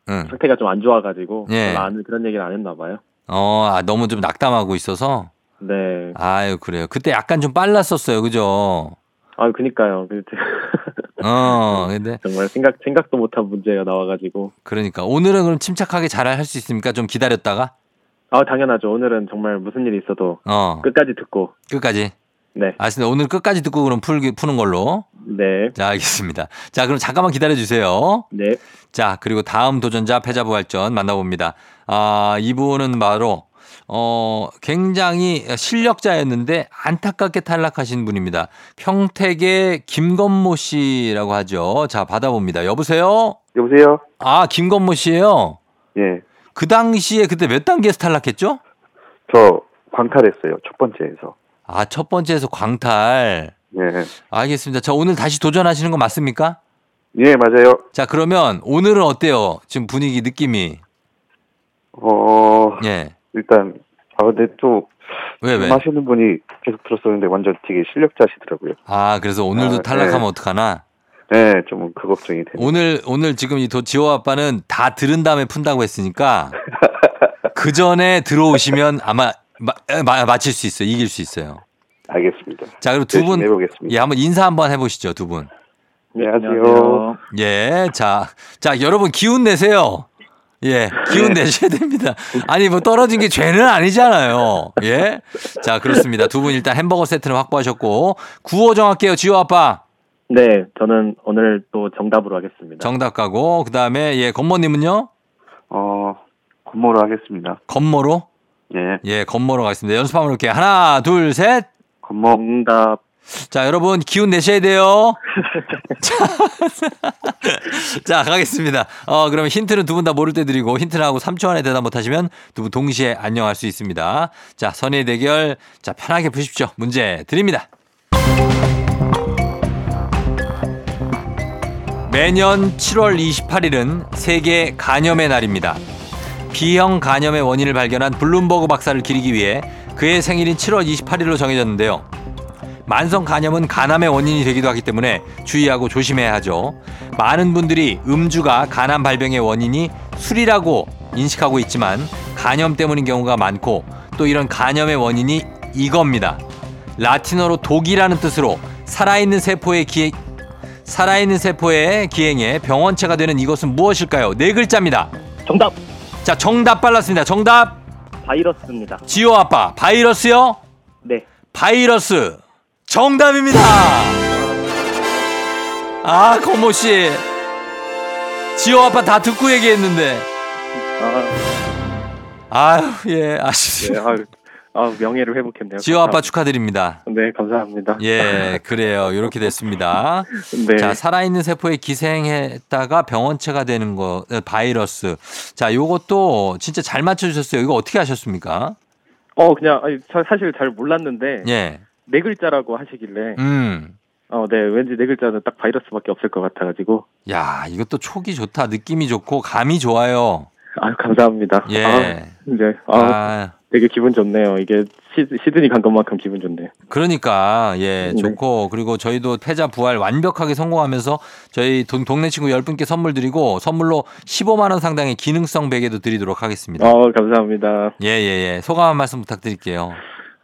S1: 응.
S10: 상태가 좀 안 좋아가지고
S1: 예.
S10: 안 그런 얘기를 안 했나 봐요.
S1: 어, 아, 너무 좀 낙담하고 있어서.
S10: 네.
S1: 아유, 그래요. 그때 약간 좀 빨랐었어요. 그죠?
S10: 아 그니까요. 그
S1: 어, 근데
S10: 정말 생각 생각도 못한 문제가 나와가지고.
S1: 그러니까 오늘은 그럼 침착하게 잘 할 수 있습니까? 좀 기다렸다가?
S10: 아 당연하죠. 오늘은 정말 무슨 일이 있어도
S1: 어.
S10: 끝까지 듣고.
S1: 끝까지.
S10: 네.
S1: 알겠습니다. 오늘 끝까지 듣고 그럼 풀기 푸는 걸로.
S10: 네.
S1: 자, 알겠습니다. 자, 그럼 잠깐만 기다려 주세요.
S10: 네.
S1: 자, 그리고 다음 도전자 패자부활전 만나봅니다. 아, 이분은 바로 어, 굉장히 실력자였는데 안타깝게 탈락하신 분입니다. 평택의 김건모 씨라고 하죠. 자, 받아봅니다. 여보세요?
S11: 여보세요?
S1: 아, 김건모 씨예요
S11: 예.
S1: 그 당시에 그때 몇 단계에서 탈락했죠?
S11: 저 광탈했어요. 첫 번째에서.
S1: 아, 첫 번째에서 광탈.
S11: 예.
S1: 알겠습니다. 저 오늘 다시 도전하시는 거 맞습니까?
S11: 예, 맞아요.
S1: 자, 그러면 오늘은 어때요? 지금 분위기, 느낌이.
S11: 어,
S1: 예.
S11: 일단, 아, 근데 또,
S1: 왜, 왜?
S11: 하시는 분이 계속 들었었는데 완전 되게 실력자시더라고요.
S1: 아, 그래서 오늘도
S11: 아,
S1: 탈락하면
S11: 네.
S1: 어떡하나?
S11: 네, 좀 그 걱정이 되네요.
S1: 오늘, 오늘 지금 이 도, 지호 아빠는 다 들은 다음에 푼다고 했으니까 그 전에 들어오시면 아마 마, 마, 맞힐 수 있어요. 이길 수 있어요.
S11: 알겠습니다.
S1: 자, 그리고 두 분. 예, 한번 인사 한번 해보시죠, 두 분.
S11: 안녕하세요.
S1: 예, 자, 자, 여러분 기운 내세요. 예, 기운 내셔야 됩니다. 아니, 뭐 떨어진 게 죄는 아니잖아요. 예. 자, 그렇습니다. 두 분 일단 햄버거 세트는 확보하셨고, 구호 정할게요, 지호 아빠.
S10: 네, 저는 오늘 또 정답으로 하겠습니다.
S1: 정답 가고, 그 다음에, 예, 건모님은요?
S11: 어, 건모로 하겠습니다.
S1: 건모로?
S11: 예.
S1: 예, 건모로 가겠습니다. 연습 한번 볼게요. 하나, 둘, 셋.
S11: 건모.
S10: 정답.
S1: 자, 여러분, 기운 내셔야 돼요. 자, 자, 가겠습니다. 어, 그러면 힌트는 두 분 다 모를 때 드리고, 힌트를 하고 3초 안에 대답 못 하시면 두 분 동시에 안녕할 수 있습니다. 자, 선의 대결. 자, 편하게 푸십시오. 문제 드립니다. 매년 7월 28일은 세계 간염의 날입니다. B형 간염의 원인을 발견한 블룸버그 박사를 기리기 위해 그의 생일인 7월 28일로 정해졌는데요. 만성 간염은 간암의 원인이 되기도 하기 때문에 주의하고 조심해야 하죠. 많은 분들이 음주가 간암 발병의 원인이 술이라고 인식하고 있지만 간염 때문인 경우가 많고 또 이런 간염의 원인이 이겁니다. 라틴어로 독이라는 뜻으로 살아있는 세포의 기 살아있는 세포의 기행에 병원체가 되는 이것은 무엇일까요? 네 글자입니다.
S10: 정답.
S1: 자, 정답 빨랐습니다. 정답.
S10: 바이러스입니다.
S1: 지호 아빠. 바이러스요?
S10: 네.
S1: 바이러스. 정답입니다. 아, 고모 씨. 지호 아빠 다 듣고 얘기했는데.
S10: 아,
S1: 아유, 예, 아쉽습니다.
S10: 네, 아, 아, 명예를 회복했네요.
S1: 지호 아빠
S10: 감사합니다.
S1: 축하드립니다.
S10: 네, 감사합니다.
S1: 예, 그래요. 이렇게 됐습니다.
S10: 네.
S1: 자, 살아있는 세포에 기생했다가 병원체가 되는 거, 어, 바이러스. 자, 요것도 진짜 잘 맞춰주셨어요. 이거 어떻게 하셨습니까?
S10: 어, 그냥 아니, 저 사실 잘 몰랐는데
S1: 예.
S10: 네 글자라고 하시길래
S1: 음.
S10: 어, 네, 왠지 네 글자는 딱 바이러스밖에 없을 것 같아가지고
S1: 야, 이것도 촉이 좋다. 느낌이 좋고, 감이 좋아요.
S10: 아유 감사합니다.
S1: 예.
S10: 아, 이제 아,
S1: 아,
S10: 되게 기분 좋네요. 이게 시, 시드니 간 것만큼 기분 좋네요.
S1: 그러니까 예
S10: 네.
S1: 좋고 그리고 저희도 패자 부활 완벽하게 성공하면서 저희 동, 동네 친구 10분께 선물 드리고 선물로 15만 원 상당의 기능성 베개도 드리도록 하겠습니다.
S10: 어, 감사합니다.
S1: 예 예 예 소감 한 말씀 부탁드릴게요.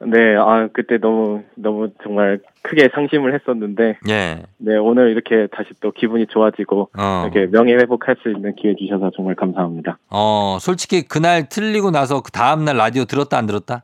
S10: 네, 아, 그때 너무, 너무 정말 크게 상심을 했었는데,
S1: 예.
S10: 네, 오늘 이렇게 다시 또 기분이 좋아지고,
S1: 어.
S10: 이렇게 명예 회복할 수 있는 기회 주셔서 정말 감사합니다.
S1: 어 솔직히 그날 틀리고 나서 그 다음 날 라디오 들었다 안 들었다?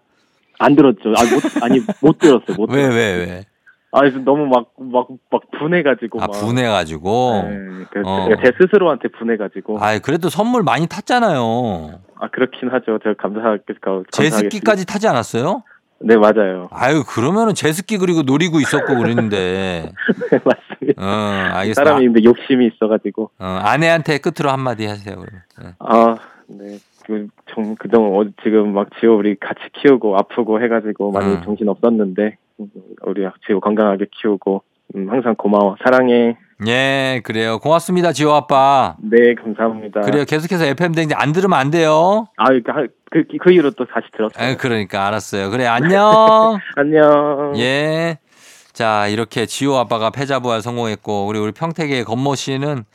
S10: 안 들었죠. 아, 못, 아니, 못 들었어요. 못
S1: 왜
S10: 들었어요.
S1: 왜 왜?
S10: 아, 그래서 너무 막, 막, 막 분해가지고.
S1: 아
S10: 막.
S1: 분해가지고.
S10: 네, 그,
S1: 어.
S10: 제 스스로한테 분해가지고.
S1: 아 그래도 선물 많이 탔잖아요.
S10: 아, 그렇긴 하죠. 제가 감사하게.
S1: 제습기까지 타지 않았어요?
S10: 네, 맞아요.
S1: 아유 그러면은 제습기 그리고 노리고 있었고 그랬는데.
S10: 네, 맞습니다.
S1: 어 알겠습니다.
S10: 사람이 근데 욕심이 있어가지고.
S1: 어, 아내한테 끝으로 한마디 하세요 그러면. 예.
S10: 아, 네. 그, 정, 그동안 어, 지금 막 지호 우리 같이 키우고 아프고 해가지고 많이
S1: 음.
S10: 정신 없었는데, 음, 우리 지호 건강하게 키우고, 음, 항상 고마워. 사랑해.
S1: 예, 그래요. 고맙습니다, 지호 아빠.
S10: 네, 감사합니다.
S1: 그래요. 계속해서 FM 댕지 안 들으면 안 돼요.
S10: 아, 그, 그, 그 이후로 또 다시 들었어요.
S1: 아, 그러니까 알았어요. 그래, 안녕.
S10: 안녕.
S1: 예. 자, 이렇게 지호 아빠가 패자부활 성공했고, 그리고 우리 평택의 건모 씨는,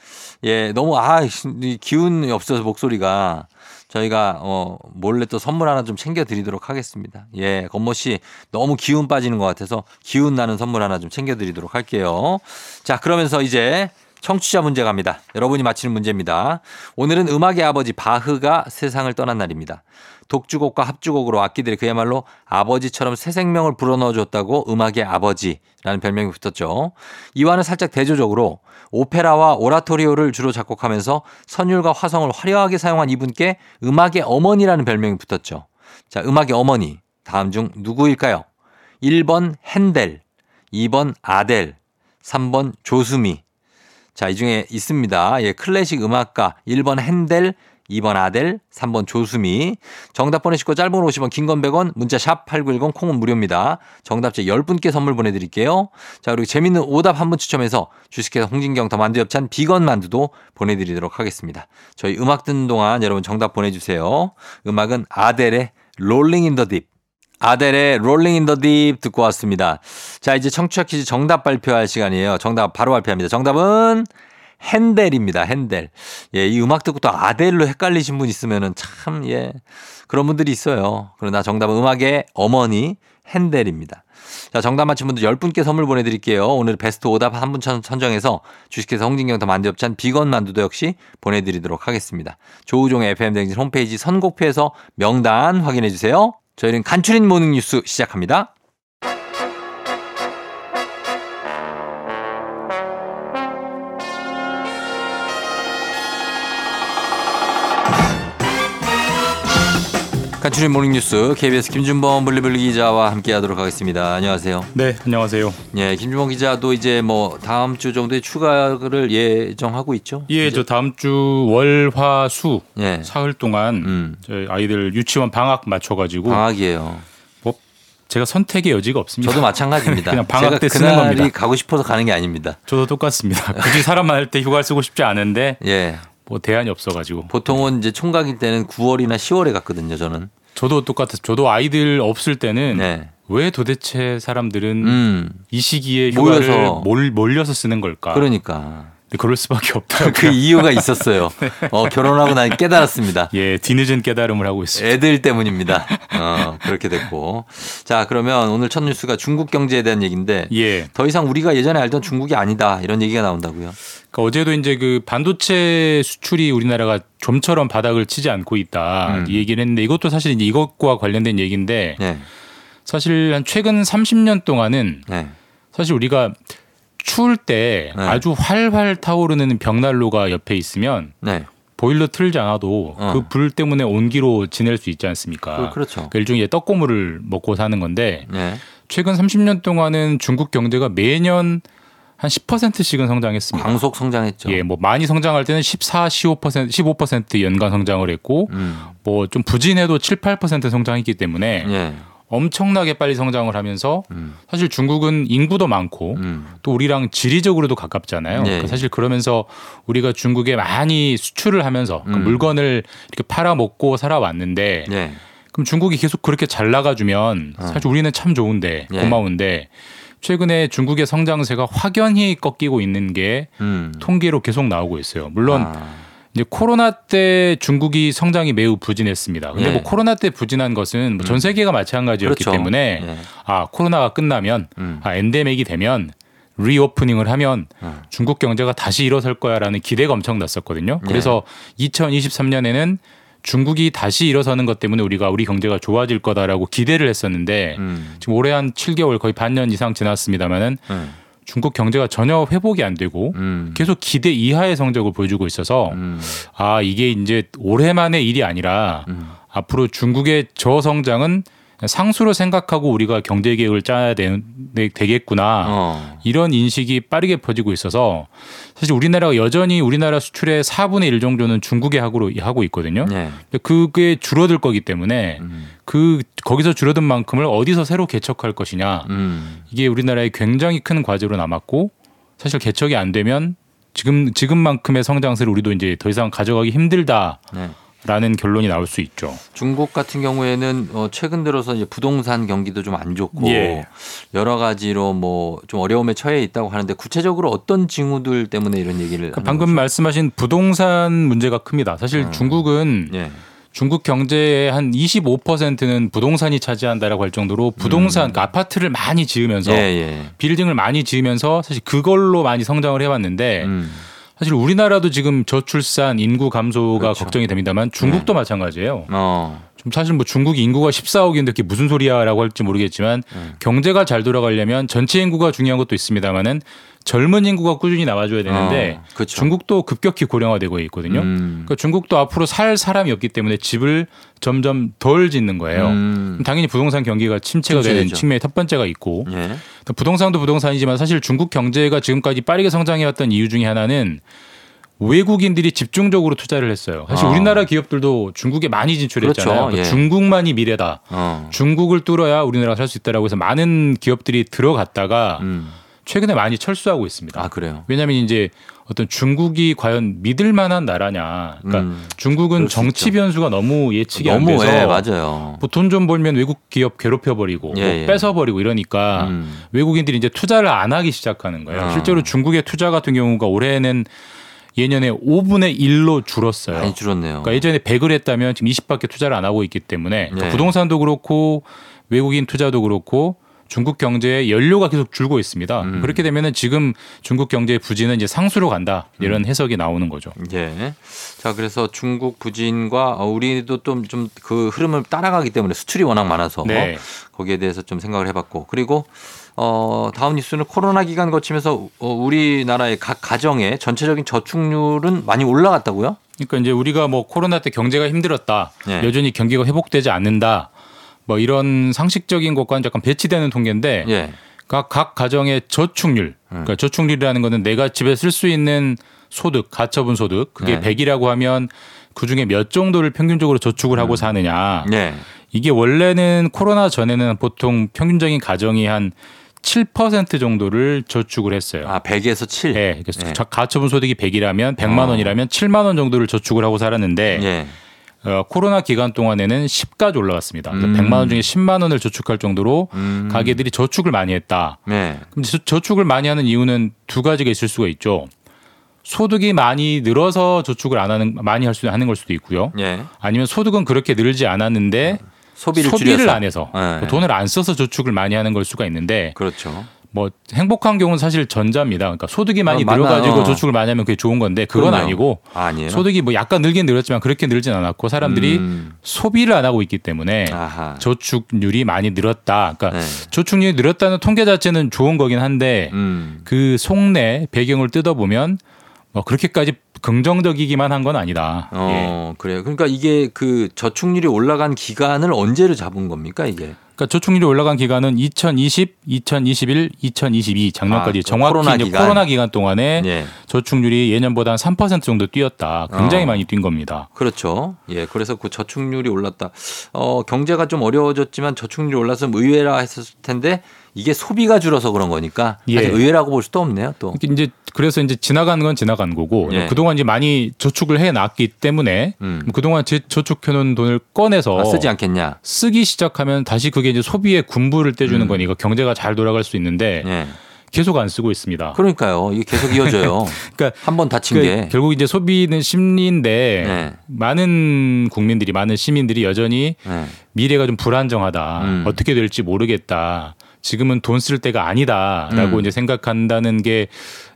S1: 예, 너무, 아, 이 기운이 없어서 목소리가 저희가, 어, 몰래 또 선물 하나 좀 챙겨드리도록 하겠습니다. 예, 건모 씨 너무 기운 빠지는 것 같아서 기운 나는 선물 하나 좀 챙겨드리도록 할게요. 자, 그러면서 이제 청취자 문제 갑니다. 여러분이 맞히는 문제입니다. 오늘은 음악의 아버지 바흐가 세상을 떠난 날입니다. 독주곡과 합주곡으로 악기들이 그야말로 아버지처럼 새 생명을 불어넣어줬다고 음악의 아버지라는 별명이 붙었죠. 이와는 살짝 대조적으로 오페라와 오라토리오를 주로 작곡하면서 선율과 화성을 화려하게 사용한 이분께 음악의 어머니라는 별명이 붙었죠. 자, 음악의 어머니. 다음 중 누구일까요? 1번 핸델, 2번 아델, 3번 조수미. 자, 이 중에 있습니다. 예, 클래식 음악가 1번 핸델, 2번 아델, 3번 조수미. 정답 보내시고 짧은 50원, 긴 건 100원, 문자 샵 8910 콩은 무료입니다. 정답자 10분께 선물 보내드릴게요. 자, 그리고 재밌는 오답 한 분 추첨해서 주식회사 홍진경 더 만두 엽찬 비건 만두도 보내드리도록 하겠습니다. 저희 음악 듣는 동안 여러분 정답 보내주세요. 음악은 아델의 Rolling in the Deep. 아델의 Rolling in the Deep 듣고 왔습니다. 자, 이제 청취자 퀴즈 정답 발표할 시간이에요. 정답 바로 발표합니다. 정답은 헨델입니다. 헨델. 예, 이 음악 듣고 또 아델로 헷갈리신 분 있으면은 참, 예. 그런 분들이 있어요. 그러나 정답은 음악의 어머니 헨델입니다. 자, 정답 맞힌 분들 10분께 선물 보내드릴게요. 오늘 베스트 오답 한 분 선정해서 주식회사 홍진경 더 만두엽찬 비건 만두도 역시 보내드리도록 하겠습니다. 조우종의 FM대행진 홈페이지 선곡표에서 명단 확인해주세요. 저희는 간추린 모닝 뉴스 시작합니다. 간추린 모닝뉴스 KBS 김준범 블리블리 기자와 함께하도록 하겠습니다. 안녕하세요.
S12: 네, 안녕하세요.
S1: 예, 김준범 기자도 이제 뭐 다음 주 정도에 추가를 예정하고 있죠?
S12: 예, 저 다음 주 월화수
S1: 예.
S12: 사흘 동안
S1: 음.
S12: 저희 아이들 유치원 방학 맞춰가지고
S1: 방학이에요.
S12: 뭐 제가 선택의 여지가 없습니다.
S1: 저도 마찬가지입니다.
S12: 그냥 방학 때 쓰는 겁니다.
S1: 가고 싶어서 가는 게 아닙니다.
S12: 저도 똑같습니다. 굳이 사람 많을 때 휴가를 쓰고 싶지 않은데
S1: 예.
S12: 뭐 대안이 없어가지고
S1: 보통은 이제 총각일 때는 9월이나 10월에 갔거든요, 저는.
S12: 저도 똑같아요. 저도 아이들 없을 때는
S1: 네.
S12: 왜 도대체 사람들은
S1: 음.
S12: 이 시기에 휴가를
S1: 모여서.
S12: 몰, 몰려서 쓰는 걸까?
S1: 그러니까.
S12: 그럴 수밖에 없더라고요.
S1: 그 이유가 있었어요. 어, 결혼하고 난 깨달았습니다.
S12: 예, 뒤늦은 깨달음을 하고 있습니다.
S1: 애들 때문입니다. 어, 그렇게 됐고. 자, 그러면 오늘 첫 뉴스가 중국 경제에 대한 얘기인데
S12: 예.
S1: 더 이상 우리가 예전에 알던 중국이 아니다. 이런 얘기가 나온다고요.
S12: 그러니까 어제도 이제 그 반도체 수출이 우리나라가 좀처럼 바닥을 치지 않고 있다
S1: 음.
S12: 이 얘기를 했는데 이것도 사실 이제 이것과 관련된 얘기인데
S1: 네.
S12: 사실 한 최근 30년 동안은
S1: 네.
S12: 사실 우리가 추울 때
S1: 네.
S12: 아주 활활 타오르는 벽난로가 옆에 있으면
S1: 네.
S12: 보일러 틀지 않아도
S1: 어.
S12: 그불 때문에 온기로 지낼 수 있지 않습니까?
S1: 그- 그렇죠.
S12: 그 일종의 떡고물을 먹고 사는 건데
S1: 네.
S12: 최근 30년 동안은 중국 경제가 매년 한 10%씩은 성장했습니다.
S1: 광속 성장했죠.
S12: 예, 뭐 많이 성장할 때는 14, 15%, 15% 연간 성장을 했고
S1: 음.
S12: 뭐좀 부진해도 7, 8% 성장했기 때문에
S1: 예.
S12: 엄청나게 빨리 성장을 하면서
S1: 음.
S12: 사실 중국은 인구도 많고
S1: 음.
S12: 또 우리랑 지리적으로도 가깝잖아요.
S1: 예.
S12: 그러니까 사실 그러면서 우리가 중국에 많이 수출을 하면서 그
S1: 음.
S12: 물건을 이렇게 팔아먹고 살아왔는데
S1: 예.
S12: 그럼 중국이 계속 그렇게 잘 나가주면 사실 우리는 참 좋은데
S1: 예.
S12: 고마운데 최근에 중국의 성장세가 확연히 꺾이고 있는 게
S1: 음.
S12: 통계로 계속 나오고 있어요. 물론
S1: 아.
S12: 이제 코로나 때 중국이 성장이 매우 부진했습니다. 근데
S1: 예.
S12: 뭐 코로나 때 부진한 것은 뭐 전 세계가 마찬가지였기
S1: 그렇죠.
S12: 때문에
S1: 예.
S12: 아 코로나가 끝나면
S1: 음.
S12: 아 엔데믹이 되면 리오프닝을 하면
S1: 어.
S12: 중국 경제가 다시 일어설 거야라는 기대가 엄청 났었거든요.
S1: 예.
S12: 그래서 2023년에는 중국이 다시 일어서는 것 때문에 우리가 우리 경제가 좋아질 거다라고 기대를 했었는데
S1: 음.
S12: 지금 올해 한 7개월 거의 반년 이상 지났습니다만은
S1: 음.
S12: 중국 경제가 전혀 회복이 안 되고
S1: 음.
S12: 계속 기대 이하의 성적을 보여주고 있어서
S1: 음.
S12: 아 이게 이제 올해만의 일이 아니라
S1: 음.
S12: 앞으로 중국의 저성장은 상수로 생각하고 우리가 경제 계획을 짜야 되, 되겠구나
S1: 어.
S12: 이런 인식이 빠르게 퍼지고 있어서 사실 우리나라가 여전히 우리나라 수출의 4분의 1 정도는 중국에 하고 하고 있거든요.
S1: 네.
S12: 그게 줄어들 거기 때문에
S1: 음.
S12: 그 거기서 줄어든 만큼을 어디서 새로 개척할 것이냐
S1: 음.
S12: 이게 우리나라의 굉장히 큰 과제로 남았고 사실 개척이 안 되면 지금 지금만큼의 성장세를 우리도 이제 더 이상 가져가기 힘들다 라는
S1: 네.
S12: 결론이 나올 수 있죠.
S1: 중국 같은 경우에는 어, 최근 들어서 이제 부동산 경기도 좀 안 좋고
S12: 예.
S1: 여러 가지로 뭐 좀 어려움에 처해 있다고 하는데 구체적으로 어떤 징후들 때문에 이런 얘기를
S12: 그러니까 방금
S1: 거죠?
S12: 말씀하신 부동산 문제가 큽니다. 사실
S1: 음.
S12: 중국은
S1: 예.
S12: 중국 경제의 한 25%는 부동산이 차지한다라고 할 정도로 부동산 그러니까 아파트를 많이 지으면서
S1: 음. 예, 예.
S12: 빌딩을 많이 지으면서 사실 그걸로 많이 성장을 해왔는데
S1: 음.
S12: 사실 우리나라도 지금 저출산 인구 감소가
S1: 그렇죠.
S12: 걱정이 됩니다만 중국도 마찬가지예요.
S1: 어.
S12: 좀 사실 뭐 중국 인구가 14억인데 그게 무슨 소리야라고 할지 모르겠지만
S1: 음.
S12: 경제가 잘 돌아가려면 전체 인구가 중요한 것도 있습니다만은 젊은 인구가 꾸준히 나와줘야 되는데
S1: 어, 그렇죠.
S12: 중국도 급격히 고령화되고 있거든요.
S1: 음.
S12: 그러니까 중국도 앞으로 살 사람이 없기 때문에 집을 점점 덜 짓는 거예요.
S1: 음.
S12: 당연히 부동산 경기가 침체가 되는
S1: 침체되죠.
S12: 측면이 첫 번째가 있고
S1: 예.
S12: 부동산도 부동산이지만 사실 중국 경제가 지금까지 빠르게 성장해왔던 이유 중에 하나는 외국인들이 집중적으로 투자를 했어요. 사실
S1: 아.
S12: 우리나라 기업들도 중국에 많이 진출했잖아요.
S1: 그렇죠.
S12: 그러니까
S1: 예.
S12: 중국만이 미래다.
S1: 어.
S12: 중국을 뚫어야 우리나라가 살 수 있다라고 해서 많은 기업들이 들어갔다가
S1: 음.
S12: 최근에 많이 철수하고 있습니다.
S1: 아 그래요.
S12: 왜냐하면 이제 어떤 중국이 과연 믿을 만한 나라냐. 그러니까
S1: 음.
S12: 중국은 정치
S1: 있죠.
S12: 변수가 너무 예측이 안
S1: 너무
S12: 돼서
S1: 예, 맞아요.
S12: 뭐돈좀 벌면 외국 기업 괴롭혀 버리고
S1: 예,
S12: 뭐
S1: 예.
S12: 뺏어 버리고 이러니까
S1: 음.
S12: 외국인들이 이제 투자를 안 하기 시작하는 거예요.
S1: 아.
S12: 실제로 중국의 투자 같은 경우가 올해는 예년에 5분의 1로 줄었어요.
S1: 많이 줄었네요.
S12: 그러니까 예전에 100을 했다면 지금 20밖에 투자를 안 하고 있기 때문에 그러니까
S1: 네.
S12: 부동산도 그렇고 외국인 투자도 그렇고 중국 경제의 연료가 계속 줄고 있습니다.
S1: 음.
S12: 그렇게 되면은 지금 중국 경제의 부진은 이제 상수로 간다
S1: 음.
S12: 이런 해석이 나오는 거죠.
S1: 예. 자, 그래서 중국 부진과 어, 우리도 좀 좀 그 흐름을 따라가기 때문에 수출이 워낙 많아서
S12: 네.
S1: 거기에 대해서 좀 생각을 해봤고 그리고 어, 다음 뉴스는 코로나 기간 거치면서 어, 우리나라의 각 가정의 전체적인 저축률은 많이 올라갔다고요?
S12: 그러니까 이제 우리가 뭐 코로나 때 경제가 힘들었다,
S1: 네.
S12: 여전히 경기가 회복되지 않는다, 뭐 이런 상식적인 것과는 약간 배치되는 통계인데
S1: 예.
S12: 각, 각 가정의 저축률, 그러니까 저축률이라는 거는 내가 집에 쓸 수 있는 소득, 가처분 소득, 그게
S1: 네.
S12: 100이라고 하면 그 중에 몇 정도를 평균적으로 저축을 하고 사느냐.
S1: 네.
S12: 이게 원래는 코로나 전에는 보통 평균적인 가정이 한 7% 정도를 저축을 했어요.
S1: 아, 100에서 7.
S12: 네, 그래서
S1: 네.
S12: 자- 가처분 소득이 100이라면 100만
S1: 어.
S12: 원이라면 7만 원 정도를 저축을 하고 살았는데
S1: 예.
S12: 어, 코로나 기간 동안에는 10까지 올라갔습니다. 그래서
S1: 음.
S12: 100만 원 중에 10만 원을 저축할 정도로
S1: 음.
S12: 가게들이 저축을 많이 했다.
S1: 네.
S12: 그럼 저- 저축을 많이 하는 이유는 두 가지가 있을 수가 있죠. 소득이 많이 늘어서 저축을 안 하는 많이 할 수 하는 걸 수도 있고요.
S1: 예.
S12: 아니면 소득은 그렇게 늘지 않았는데
S1: 소비를,
S12: 소비를. 안 해서
S1: 네.
S12: 뭐 돈을 안 써서 저축을 많이 하는 걸 수가 있는데
S1: 그렇죠.
S12: 뭐 행복한 경우는 사실 전자입니다. 그러니까 소득이 많이
S1: 어, 맞나?
S12: 늘어가지고
S1: 어.
S12: 저축을 많이 하면 그게 좋은 건데 그건
S1: 그럼요.
S12: 아니고
S1: 아.
S12: 소득이 뭐 약간 늘긴 늘었지만 그렇게 늘진 않았고 사람들이
S1: 음.
S12: 소비를 안 하고 있기 때문에
S1: 아하.
S12: 저축률이 많이 늘었다. 그러니까
S1: 네.
S12: 저축률이 늘었다는 통계 자체는 좋은 거긴 한데
S1: 음.
S12: 그 속내 배경을 뜯어보면 뭐 그렇게까지 긍정적이기만 한 건 아니다. 예.
S1: 어, 그래요. 그러니까 이게 그 저축률이 올라간 기간을 언제로 잡은 겁니까, 이게?
S12: 그러니까 저축률이 올라간 기간은 2020, 2021, 2022 작년까지
S1: 아, 그
S12: 정확히
S1: 코로나 기간.
S12: 코로나 기간 동안에
S1: 예.
S12: 저축률이 예년보다 한 3% 정도 뛰었다. 굉장히
S1: 어.
S12: 많이 뛴 겁니다.
S1: 그렇죠. 예, 그래서 그 저축률이 올랐다. 어, 경제가 좀 어려워졌지만 저축률이 올라서 의외라 했었을 텐데 이게 소비가 줄어서 그런 거니까
S12: 예.
S1: 의외라고 볼 수도 없네요. 또.
S12: 이게 이제 그래서 이제 지나간 건 지나간 거고
S1: 예.
S12: 그동안 이제 많이 저축을 해 놨기 때문에
S1: 음.
S12: 그동안 제- 저축해 놓은 돈을 꺼내서
S1: 아, 쓰지 않겠냐.
S12: 쓰기 시작하면 다시 그게 이제 소비의 군부를 떼주는
S1: 음.
S12: 거니까 경제가 잘 돌아갈 수 있는데
S1: 예.
S12: 계속 안 쓰고 있습니다.
S1: 그러니까요. 이게 계속 이어져요.
S12: 그러니까
S1: 한 번 다친
S12: 그러니까
S1: 게.
S12: 결국 이제 소비는 심리인데
S1: 네.
S12: 많은 국민들이 많은 시민들이 여전히
S1: 네.
S12: 미래가 좀 불안정하다.
S1: 음.
S12: 어떻게 될지 모르겠다. 지금은 돈 쓸 때가 아니다라고
S1: 음.
S12: 이제 생각한다는 게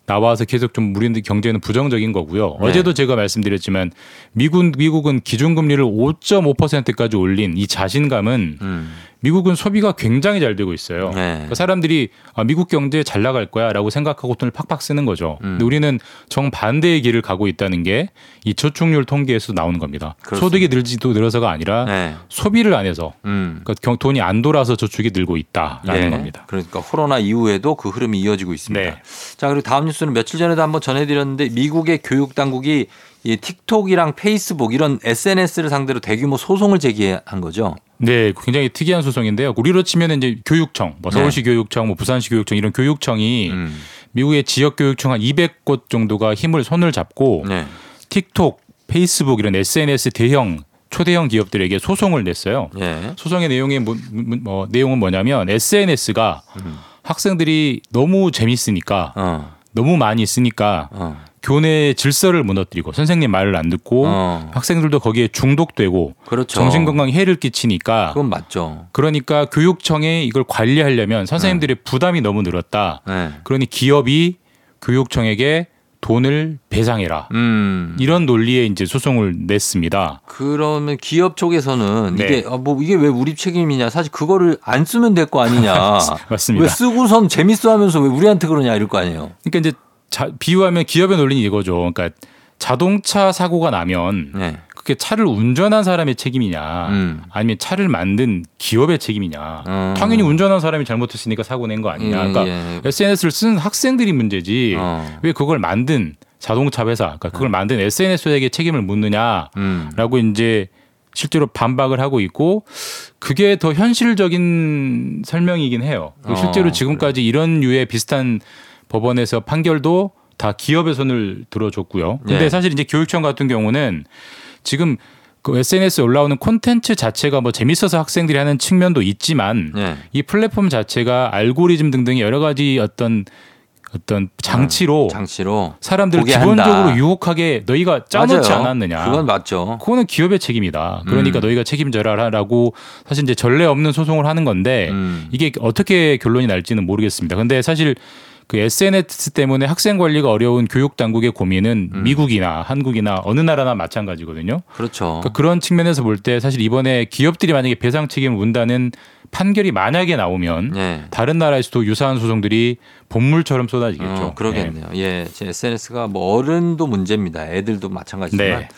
S12: 나와서 계속 좀 우리 경제는 부정적인 거고요.
S1: 네.
S12: 어제도 제가 말씀드렸지만 미국 미국은 기준금리를 5.5%까지 올린 이 자신감은
S1: 음.
S12: 미국은 소비가 굉장히 잘 되고 있어요.
S1: 네.
S12: 그러니까 사람들이 아, 미국 경제 잘 나갈 거야라고 생각하고 돈을 팍팍 쓰는 거죠.
S1: 음.
S12: 근데 우리는 정 반대의 길을 가고 있다는 게 이 저축률 통계에서 나오는 겁니다.
S1: 그렇습니다.
S12: 소득이 늘지도 늘어서가 아니라
S1: 네.
S12: 소비를 안 해서
S1: 음.
S12: 그러니까 경- 돈이 안 돌아서 저축이 늘고 있다라는
S1: 예.
S12: 겁니다.
S1: 그러니까 코로나 이후에도 그 흐름이 이어지고 있습니다.
S12: 네.
S1: 자 그리고 다음 뉴스는 며칠 전에도 한번 전해드렸는데 미국의 교육 당국이 이 틱톡이랑 페이스북 이런 SNS를 상대로 대규모 소송을 제기한 거죠.
S12: 네, 굉장히 특이한 소송인데요. 우리로 치면 이제 교육청, 뭐 서울시 교육청, 뭐 부산시 교육청 이런 교육청이
S1: 네. 음.
S12: 미국의 지역 교육청 한 200곳 정도가 힘을 손을 잡고
S1: 네.
S12: 틱톡, 페이스북 이런 SNS 대형 초대형 기업들에게 소송을 냈어요.
S1: 예.
S12: 소송의 내용이 뭐, 뭐, 내용은 뭐냐면 SNS가
S1: 음.
S12: 학생들이 너무 재밌으니까
S1: 어.
S12: 너무 많이 쓰니까
S1: 어.
S12: 교내 질서를 무너뜨리고 선생님 말을 안 듣고
S1: 어.
S12: 학생들도 거기에 중독되고
S1: 그렇죠.
S12: 정신 건강에 해를 끼치니까
S1: 그건 맞죠.
S12: 그러니까 교육청에 이걸 관리하려면 선생님들의 부담이 너무 늘었다.
S1: 네.
S12: 그러니 기업이 교육청에게 돈을 배상해라.
S1: 음.
S12: 이런 논리의 이제 소송을 냈습니다.
S1: 그러면 기업 쪽에서는
S12: 네.
S1: 이게 아, 뭐 이게 왜 우리 책임이냐? 사실 그거를 안 쓰면 될 거 아니냐?
S12: 맞습니다.
S1: 왜 쓰고선 재밌어 하면서 왜 우리한테 그러냐 이럴 거 아니에요.
S12: 그러니까 이제 자, 비유하면 기업의 논리는 이거죠. 그러니까 자동차 사고가 나면
S1: 네.
S12: 그게 차를 운전한 사람의 책임이냐
S1: 음.
S12: 아니면 차를 만든 기업의 책임이냐
S1: 어.
S12: 당연히 운전한 사람이 잘못했으니까 사고 낸 거 아니냐
S1: 예,
S12: 그러니까
S1: 예.
S12: SNS를 쓰는 학생들이 문제지
S1: 어.
S12: 왜 그걸 만든 자동차 회사 그러니까 그걸 만든 SNS에게 책임을 묻느냐라고
S1: 음.
S12: 이제 실제로 반박을 하고 있고 그게 더 현실적인 설명이긴 해요.
S1: 어,
S12: 실제로 지금까지 이런 류의 비슷한 법원에서 판결도 다 기업의 손을 들어줬고요. 근데
S1: 네.
S12: 사실 이제 교육청 같은 경우는 지금 그 SNS에 올라오는 콘텐츠 자체가 뭐 재밌어서 학생들이 하는 측면도 있지만
S1: 네.
S12: 이 플랫폼 자체가 알고리즘 등등의 여러 가지 어떤 어떤 장치로
S1: 장치로
S12: 사람들을 기본적으로
S1: 한다.
S12: 유혹하게 너희가 짜놓지
S1: 맞아요.
S12: 않았느냐.
S1: 그건 맞죠.
S12: 그거는 기업의 책임이다. 그러니까
S1: 음.
S12: 너희가 책임져라라고 사실 이제 전례 없는 소송을 하는 건데
S1: 음.
S12: 이게 어떻게 결론이 날지는 모르겠습니다. 근데 사실 그 SNS 때문에 학생 관리가 어려운 교육 당국의 고민은
S1: 음.
S12: 미국이나 한국이나 어느 나라나 마찬가지거든요.
S1: 그렇죠.
S12: 그러니까 그런 측면에서 볼 때 사실 이번에 기업들이 만약에 배상 책임을 문다는 판결이 만약에 나오면
S1: 네.
S12: 다른 나라에서도 유사한 소송들이 본물처럼 쏟아지겠죠.
S1: 어, 그러겠네요. 예, 제 SNS가 뭐 어른도 문제입니다. 애들도 마찬가지지만.
S12: 네.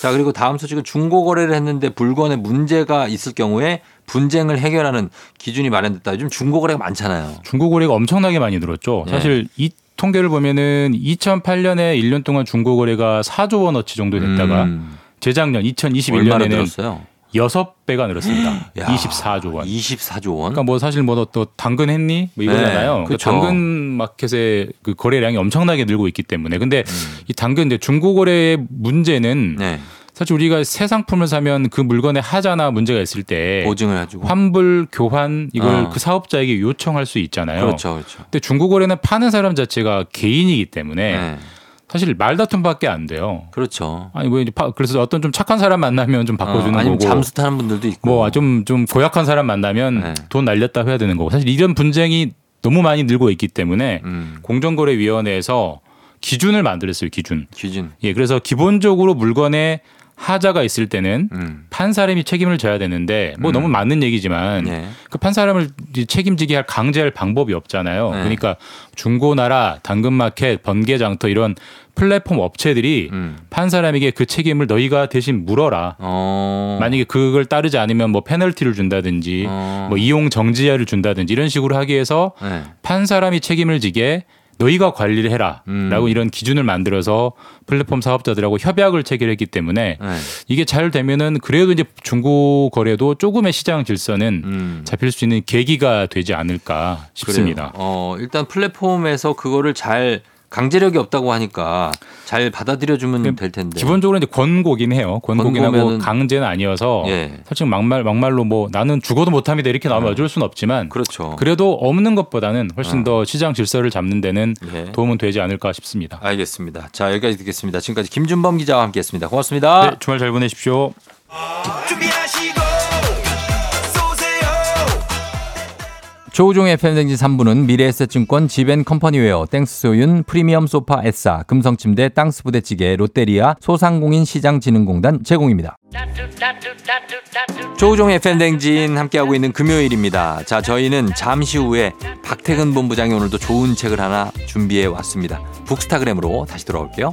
S1: 자 그리고 다음 소식은 중고 거래를 했는데 물건에 문제가 있을 경우에 분쟁을 해결하는 기준이 마련됐다. 요즘 중고 거래가 많잖아요.
S12: 중고 거래가 엄청나게 많이 늘었죠.
S1: 네.
S12: 사실 이 통계를 보면은 2008년에 1년 동안 중고 거래가 4조 원어치 정도 됐다가
S1: 음,
S12: 재작년
S1: 얼마나
S12: 2021년에는
S1: 들었어요?
S12: 6배가 늘었습니다.
S1: 야,
S12: 24조 원.
S1: 24조 원.
S12: 그러니까 뭐 사실 뭐또 당근 했니? 뭐 이거잖아요.
S1: 네,
S12: 그
S1: 그쵸.
S12: 당근 마켓의 그 거래량이 엄청나게 늘고 있기 때문에. 근데
S1: 음.
S12: 이 당근 이제 중고 거래의 문제는
S1: 네.
S12: 사실 우리가 새 상품을 사면 그 물건에 하자나 문제가 있을 때
S1: 보증을 해주고.
S12: 환불 교환 이걸
S1: 어.
S12: 그 사업자에게 요청할 수 있잖아요.
S1: 그렇죠, 그렇죠.
S12: 근데 중고 거래는 파는 사람 자체가 개인이기 때문에
S1: 네.
S12: 사실 말다툼밖에 안 돼요.
S1: 그렇죠.
S12: 아니 뭐 이제 파- 그래서 어떤 좀 착한 사람 만나면 좀 바꿔주는
S1: 어, 아니면
S12: 거고
S1: 잠수 타는 분들도 있고.
S12: 뭐좀좀 고약한 사람 만나면
S1: 네.
S12: 돈 날렸다 해야 되는 거고 사실 이런 분쟁이 너무 많이 늘고 있기 때문에
S1: 음,
S12: 공정거래위원회에서 기준을 만들었어요 기준.
S1: 기준.
S12: 예 그래서 기본적으로 물건에 하자가 있을 때는
S1: 음.
S12: 판 사람이 책임을 져야 되는데 뭐
S1: 음.
S12: 너무 맞는 얘기지만
S1: 네.
S12: 그 판 사람을 이제 책임지게 할 강제할 방법이 없잖아요.
S1: 네.
S12: 그러니까 중고나라, 당근마켓, 번개장터 이런 플랫폼 업체들이
S1: 음.
S12: 판 사람에게 그 책임을 너희가 대신 물어라.
S1: 어.
S12: 만약에 그걸 따르지 않으면 뭐 페널티를 준다든지
S1: 어.
S12: 뭐 이용 정지야를 준다든지 이런 식으로 하기 위해서
S1: 네.
S12: 판 사람이 책임을 지게 너희가 관리를 해라라고
S1: 음.
S12: 이런 기준을 만들어서 플랫폼 사업자들하고 협약을 체결했기 때문에
S1: 네.
S12: 이게 잘 되면은 그래도 이제 중고 거래도 조금의 시장 질서는
S1: 음.
S12: 잡힐 수 있는 계기가 되지 않을까 싶습니다.
S1: 그래요. 어, 일단 플랫폼에서 그거를 잘 강제력이 없다고 하니까 잘 받아들여주면 될 텐데.
S12: 기본적으로 이제 권고긴 해요. 권고긴 하고 강제는 아니어서
S1: 예.
S12: 솔직히 막말 막말로 뭐 나는 죽어도 못합니다 이렇게 나오면 어쩔 수는 없지만
S1: 그렇죠.
S12: 그래도 없는 것보다는 훨씬
S1: 어.
S12: 더 시장 질서를 잡는 데는
S1: 예.
S12: 도움은 되지 않을까 싶습니다.
S1: 알겠습니다. 자, 여기까지 듣겠습니다. 지금까지 김준범 기자와 함께 했습니다. 고맙습니다.
S12: 네, 주말 잘 보내십시오.
S4: 준비하시고
S1: 조우종의 팬생진 3부는 미래에셋증권 지벤컴퍼니웨어 땡스소윤 프리미엄 소파 에싸 금성침대 땅스 부대찌개 롯데리아 소상공인 시장진흥공단 제공입니다. 조우종의 팬댕진 함께하고 있는 금요일입니다. 자, 저희는 잠시 후에 박태근 본부장이 오늘도 좋은 책을 하나 준비해 왔습니다. 북스타그램으로 다시 돌아올게요.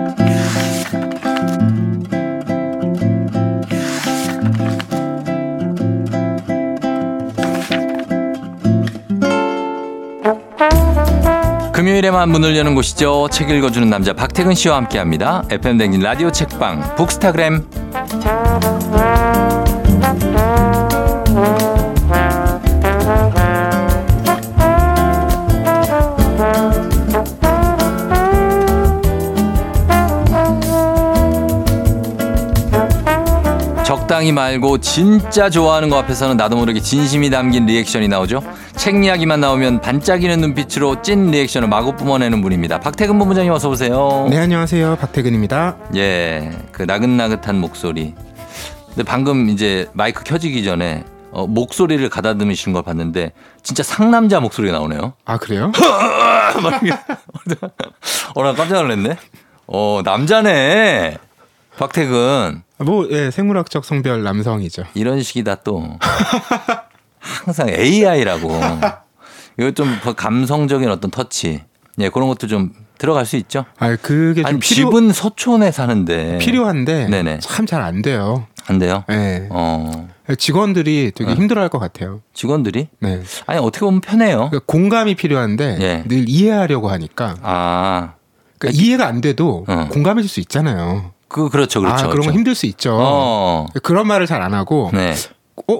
S1: 금요일에만 문을 여는 곳이죠. 책 읽어주는 남자 박태근 씨와 함께합니다. FM 댕진 라디오 책방 북스타그램. 적당히 말고 진짜 좋아하는 거 앞에서는 나도 모르게 진심이 담긴 리액션이 나오죠. 책 이야기만 나오면 반짝이는 눈빛으로 찐 리액션을 마구 뿜어내는 분입니다. 박태근 본부장님 어서 오세요.
S13: 네, 안녕하세요. 박태근입니다.
S1: 예, 그 나긋나긋한 목소리. 근데 방금 이제 마이크 켜지기 전에 어, 목소리를 가다듬으시는 걸 봤는데 진짜 상남자 목소리가 나오네요.
S13: 아, 그래요?
S1: 막 이게- 어, 나 깜짝 놀랐네. 어, 남자네. 박태근.
S13: 뭐, 예, 생물학적 성별 남성이죠.
S1: 이런 식이다 또. 항상 AI라고. 이거 좀더 감성적인 어떤 터치. 예, 그런 것도 좀 들어갈 수 있죠.
S13: 아, 그게 좀
S1: 아니,
S13: 필요,
S1: 집은 서촌에 사는데.
S13: 필요한데
S1: 네네.
S13: 참잘 안 돼요.
S1: 안 돼요?
S13: 예.
S1: 어.
S13: 직원들이 되게
S1: 어.
S13: 힘들어할 것 같아요.
S1: 직원들이?
S13: 네.
S1: 아니, 어떻게 보면 편해요.
S13: 그러니까 공감이 필요한데
S1: 예.
S13: 늘 이해하려고 하니까
S1: 아.
S13: 그러니까 이해가 안 돼도
S1: 어.
S13: 공감해줄 수 있잖아요.
S1: 그, 그렇죠, 그렇죠.
S13: 아, 그런
S1: 그렇죠.
S13: 건 힘들 수 있죠.
S1: 어.
S13: 그런 말을 잘 안 하고
S1: 네.
S13: 어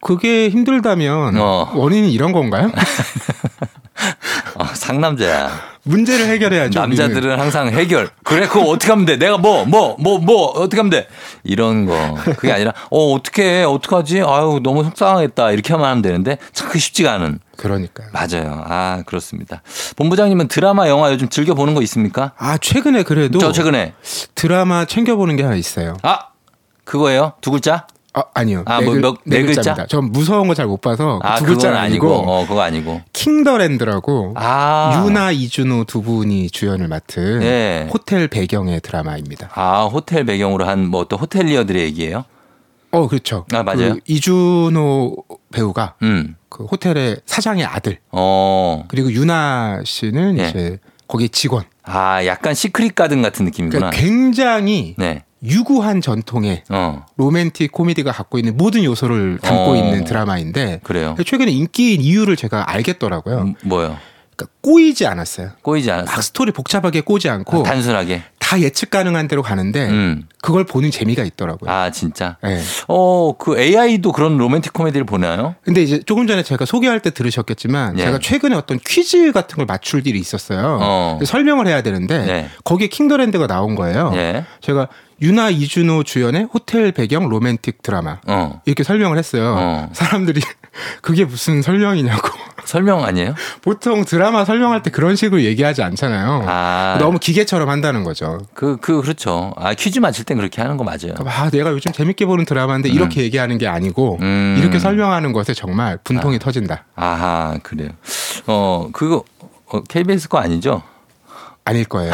S13: 그게 힘들다면
S1: 어.
S13: 원인이 이런 건가요?
S1: 어, 상남자야.
S13: 문제를 해결해야죠. 우리는.
S1: 남자들은 항상 해결. 그래, 그거 어떻게 하면 돼? 내가 뭐, 뭐, 뭐, 뭐, 어떻게 하면 돼? 이런 거. 그게 아니라, 어, 어떻게 해? 어떡하지? 아유, 너무 속상하겠다. 이렇게 하면 하면 되는데, 참 그 쉽지가 않은.
S13: 그러니까요.
S1: 맞아요. 아, 그렇습니다. 본부장님은 드라마, 영화 요즘 즐겨보는 거 있습니까?
S13: 아 최근에 그래도
S1: 저 최근에.
S13: 드라마 챙겨보는 게 하나 있어요.
S1: 아, 그거예요? 두 글자?
S13: 아, 아니요.
S1: 아,
S13: 네,
S1: 뭐
S13: 글-
S1: 몇- 네네 글자?
S13: 글자입니다. 전 무서운 거 잘 못 봐서
S1: 아,
S13: 두 글자는
S1: 아니고.
S13: 아니고
S1: 어, 그거 아니고.
S13: 킹더랜드라고
S1: 아.
S13: 유나 이준호 두 분이 주연을 맡은
S1: 예.
S13: 호텔 배경의 드라마입니다.
S1: 아, 호텔 배경으로 한 뭐 또 호텔리어들의 얘기예요?
S13: 어, 그렇죠.
S1: 아, 맞아요.
S13: 그 이준호 배우가
S1: 음.
S13: 그 호텔의 사장의 아들
S1: 어.
S13: 그리고 유나 씨는
S1: 예.
S13: 이제 거기 직원.
S1: 아, 약간 시크릿 가든 같은 느낌이구나.
S13: 그러니까 굉장히
S1: 네.
S13: 유구한 전통의
S1: 어.
S13: 로맨틱 코미디가 갖고 있는 모든 요소를 담고
S1: 어.
S13: 있는 드라마인데
S1: 그래요.
S13: 최근에 인기인 이유를 제가 알겠더라고요.
S1: 음, 뭐요?
S13: 그러니까 꼬이지 않았어요.
S1: 꼬이지 않았어.
S13: 막 스토리 복잡하게 꼬지 않고
S1: 단순하게.
S13: 다 예측 가능한 대로 가는데
S1: 음.
S13: 그걸 보는 재미가 있더라고요.
S1: 아, 진짜?
S13: 네.
S1: 어, 그 AI도 그런 로맨틱 코미디를 보나요?
S13: 근데 이제 조금 전에 제가 소개할 때 들으셨겠지만
S1: 예.
S13: 제가 최근에 어떤 퀴즈 같은 걸 맞출 일이 있었어요.
S1: 어.
S13: 설명을 해야 되는데
S1: 네.
S13: 거기에 킹더랜드가 나온 거예요.
S1: 예.
S13: 제가 유나 이준호 주연의 호텔 배경 로맨틱 드라마
S1: 어.
S13: 이렇게 설명을 했어요.
S1: 어.
S13: 사람들이 그게 무슨 설명이냐고.
S1: 설명 아니에요?
S13: 보통 드라마 설명할 때 그런 식으로 얘기하지 않잖아요.
S1: 아.
S13: 너무 기계처럼 한다는 거죠.
S1: 그, 그, 그렇죠. 아, 퀴즈 맞힐 땐 그렇게 하는 거 맞아요.
S13: 아, 내가 요즘 재밌게 보는 드라마인데 이렇게 얘기하는 게 아니고
S1: 음.
S13: 이렇게 설명하는 것에 정말 분통이 터진다.
S1: 아하, 그래요. 어, 그거, 어, KBS 거 아니죠?
S13: 아닐 거예요.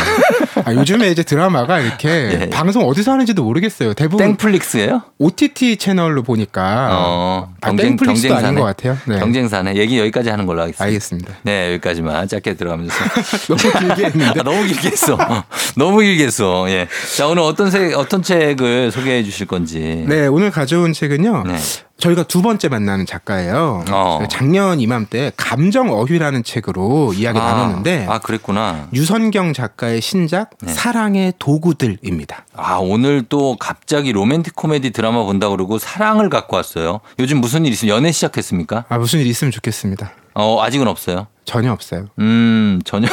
S13: 아, 요즘에 이제 드라마가 이렇게
S1: 예.
S13: 방송 어디서 하는지도 모르겠어요. 대부분
S1: 땡플릭스예요?
S13: OTT 채널로 보니까
S1: 어,
S13: 아, 땡플릭스도 아닌 것 같아요. 네.
S1: 경쟁사네. 얘기 여기까지 하는 걸로 하겠습니다.
S13: 알겠습니다.
S1: 네, 여기까지만 짧게 들어가면서.
S13: 너무 길게 했는데.
S1: 아, 너무 길게 했어. 어, 너무 길게 했어. 예. 자, 오늘 어떤 책, 어떤 책을 소개해 주실 건지.
S13: 네, 오늘 가져온 책은요.
S1: 네.
S13: 저희가 두 번째 만나는 작가예요.
S1: 어.
S13: 작년 이맘때 감정 어휘라는 책으로 이야기
S1: 아,
S13: 나눴는데
S1: 아, 그랬구나.
S13: 유선경 작가의 신작
S1: 네.
S13: 사랑의 도구들입니다.
S1: 아, 오늘 또 갑자기 로맨틱 코미디 드라마 본다 그러고 사랑을 갖고 왔어요. 요즘 무슨 일 있으면 연애 시작했습니까?
S13: 아 무슨 일 있으면 좋겠습니다.
S1: 어, 아직은 없어요.
S13: 전혀 없어요.
S1: 음, 전혀.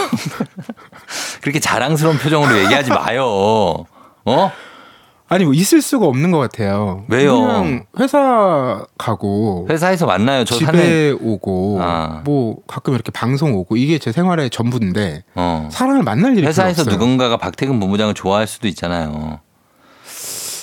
S1: 그렇게 자랑스러운 표정으로 얘기하지 마요. 어?
S13: 아니 뭐 있을 수가 없는 것 같아요.
S1: 왜요?
S13: 그냥 회사 가고
S1: 회사에서 만나요. 저
S13: 집에
S1: 사내.
S13: 오고
S1: 아.
S13: 뭐 가끔 이렇게 방송 오고 이게 제 생활의 전부인데
S1: 어.
S13: 사람을 만날 일이
S1: 회사에서
S13: 없어요.
S1: 누군가가 박태근 본부장을 좋아할 수도 있잖아요.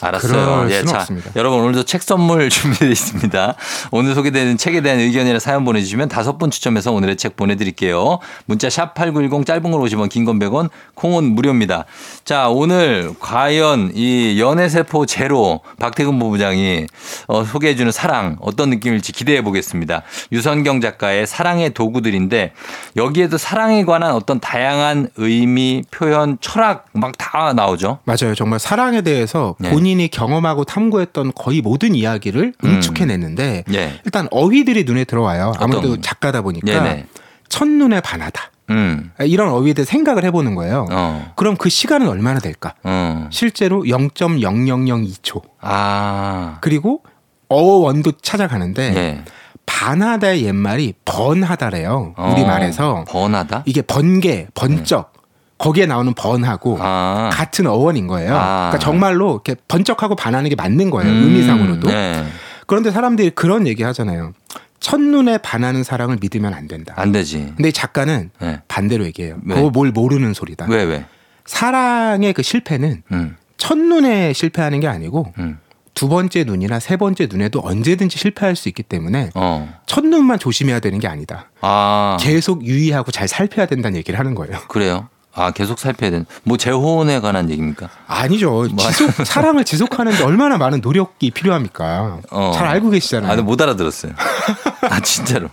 S1: 알았어요. 예, 자,
S13: 없습니다.
S1: 여러분 오늘도 책 선물 준비되어 있습니다. 오늘 소개되는 책에 대한 의견이나 사연 보내주시면 다섯 분 추첨해서 오늘의 책 보내드릴게요. 문자 샵 #8910 짧은 걸 50원, 긴 건 100원, 콩은 무료입니다. 자, 오늘 과연 이 연애세포 제로 박태근 본부장이 어, 소개해주는 사랑 어떤 느낌일지 기대해 보겠습니다. 유선경 작가의 사랑의 도구들인데 여기에도 사랑에 관한 어떤 다양한 의미, 표현, 철학 막 다 나오죠.
S13: 맞아요. 정말 사랑에 대해서
S1: 네.
S13: 본인이 경험하고 탐구했던 거의 모든 이야기를
S1: 음.
S13: 응축해냈는데
S1: 예.
S13: 일단 어휘들이 눈에 들어와요. 아무래도
S1: 어떤?
S13: 작가다 보니까
S1: 네네.
S13: 첫눈에 반하다.
S1: 음.
S13: 이런 어휘에 대해 생각을 해보는 거예요.
S1: 어.
S13: 그럼 그 시간은 얼마나 될까?
S1: 어.
S13: 실제로 0.0002초.
S1: 아.
S13: 그리고 어원도 찾아가는데
S1: 예.
S13: 반하다의 옛말이 번하다래요. 우리
S1: 어,
S13: 말에서
S1: 번하다?
S13: 이게 번개, 번쩍 거기에 나오는 번하고
S1: 아.
S13: 같은 어원인 거예요.
S1: 아.
S13: 그러니까 정말로 이렇게 번쩍하고 반하는 게 맞는 거예요.
S1: 음,
S13: 의미상으로도.
S1: 네.
S13: 그런데 사람들이 그런 얘기 하잖아요. 첫눈에 반하는 사랑을 믿으면 안 된다.
S1: 안 되지.
S13: 근데 이 작가는
S1: 네.
S13: 반대로 얘기해요.
S1: 왜?
S13: 그거 뭘 모르는 소리다.
S1: 왜 왜?
S13: 사랑의 그 실패는
S1: 음.
S13: 첫눈에 실패하는 게 아니고
S1: 음.
S13: 두 번째 눈이나 세 번째 눈에도 언제든지 실패할 수 있기 때문에
S1: 어.
S13: 첫 눈만 조심해야 되는 게 아니다.
S1: 아.
S13: 계속 유의하고 잘 살펴야 된다는 얘기를 하는 거예요.
S1: 그래요? 아, 계속 살펴야 되는. 뭐 재혼에 관한 얘기입니까?
S13: 아니죠.
S1: 뭐
S13: 지속 사랑을 지속하는데 얼마나 많은 노력이 필요합니까?
S1: 어.
S13: 잘 알고 계시잖아요.
S1: 아, 근데 못 알아들었어요. 아, 진짜로.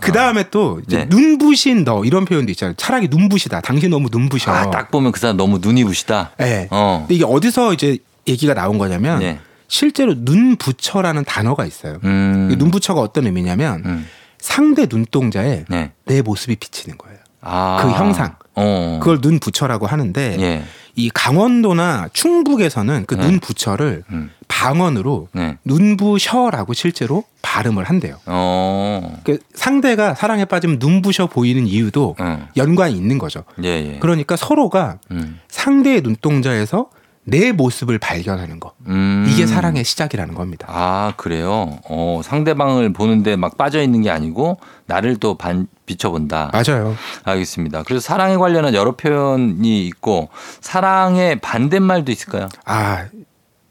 S13: 그 다음에 또 이제
S1: 네.
S13: 눈부신 너 이런 표현도 있잖아요. 차라리 눈부시다. 당신 너무 눈부셔.
S1: 아, 딱 보면 그 사람 너무 눈이 부시다.
S13: 네.
S1: 어.
S13: 근데 이게 어디서 이제 얘기가 나온 거냐면
S1: 네.
S13: 실제로 눈부처라는 단어가 있어요.
S1: 음.
S13: 이 눈부처가 어떤 의미냐면
S1: 음.
S13: 상대 눈동자에
S1: 네.
S13: 내 모습이 비치는 거예요.
S1: 아.
S13: 그 형상.
S1: 어.
S13: 그걸 눈 부처라고 하는데
S1: 예.
S13: 이 강원도나 충북에서는 그
S1: 네.
S13: 눈부처를
S1: 음.
S13: 방언으로
S1: 네.
S13: 눈부셔라고 실제로 발음을 한대요.
S1: 어.
S13: 그 상대가 사랑에 빠지면 눈부셔 보이는 이유도
S1: 어.
S13: 연관이 있는 거죠.
S1: 예, 예.
S13: 그러니까 서로가
S1: 음.
S13: 상대의 눈동자에서 내 모습을 발견하는 거.
S1: 음.
S13: 이게 사랑의 시작이라는 겁니다.
S1: 아, 그래요? 어, 상대방을 보는데 막 빠져 있는 게 아니고 나를 또 반, 비춰본다.
S13: 맞아요.
S1: 알겠습니다. 그래서 사랑에 관련한 여러 표현이 있고 사랑의 반대말도 있을까요?
S13: 아,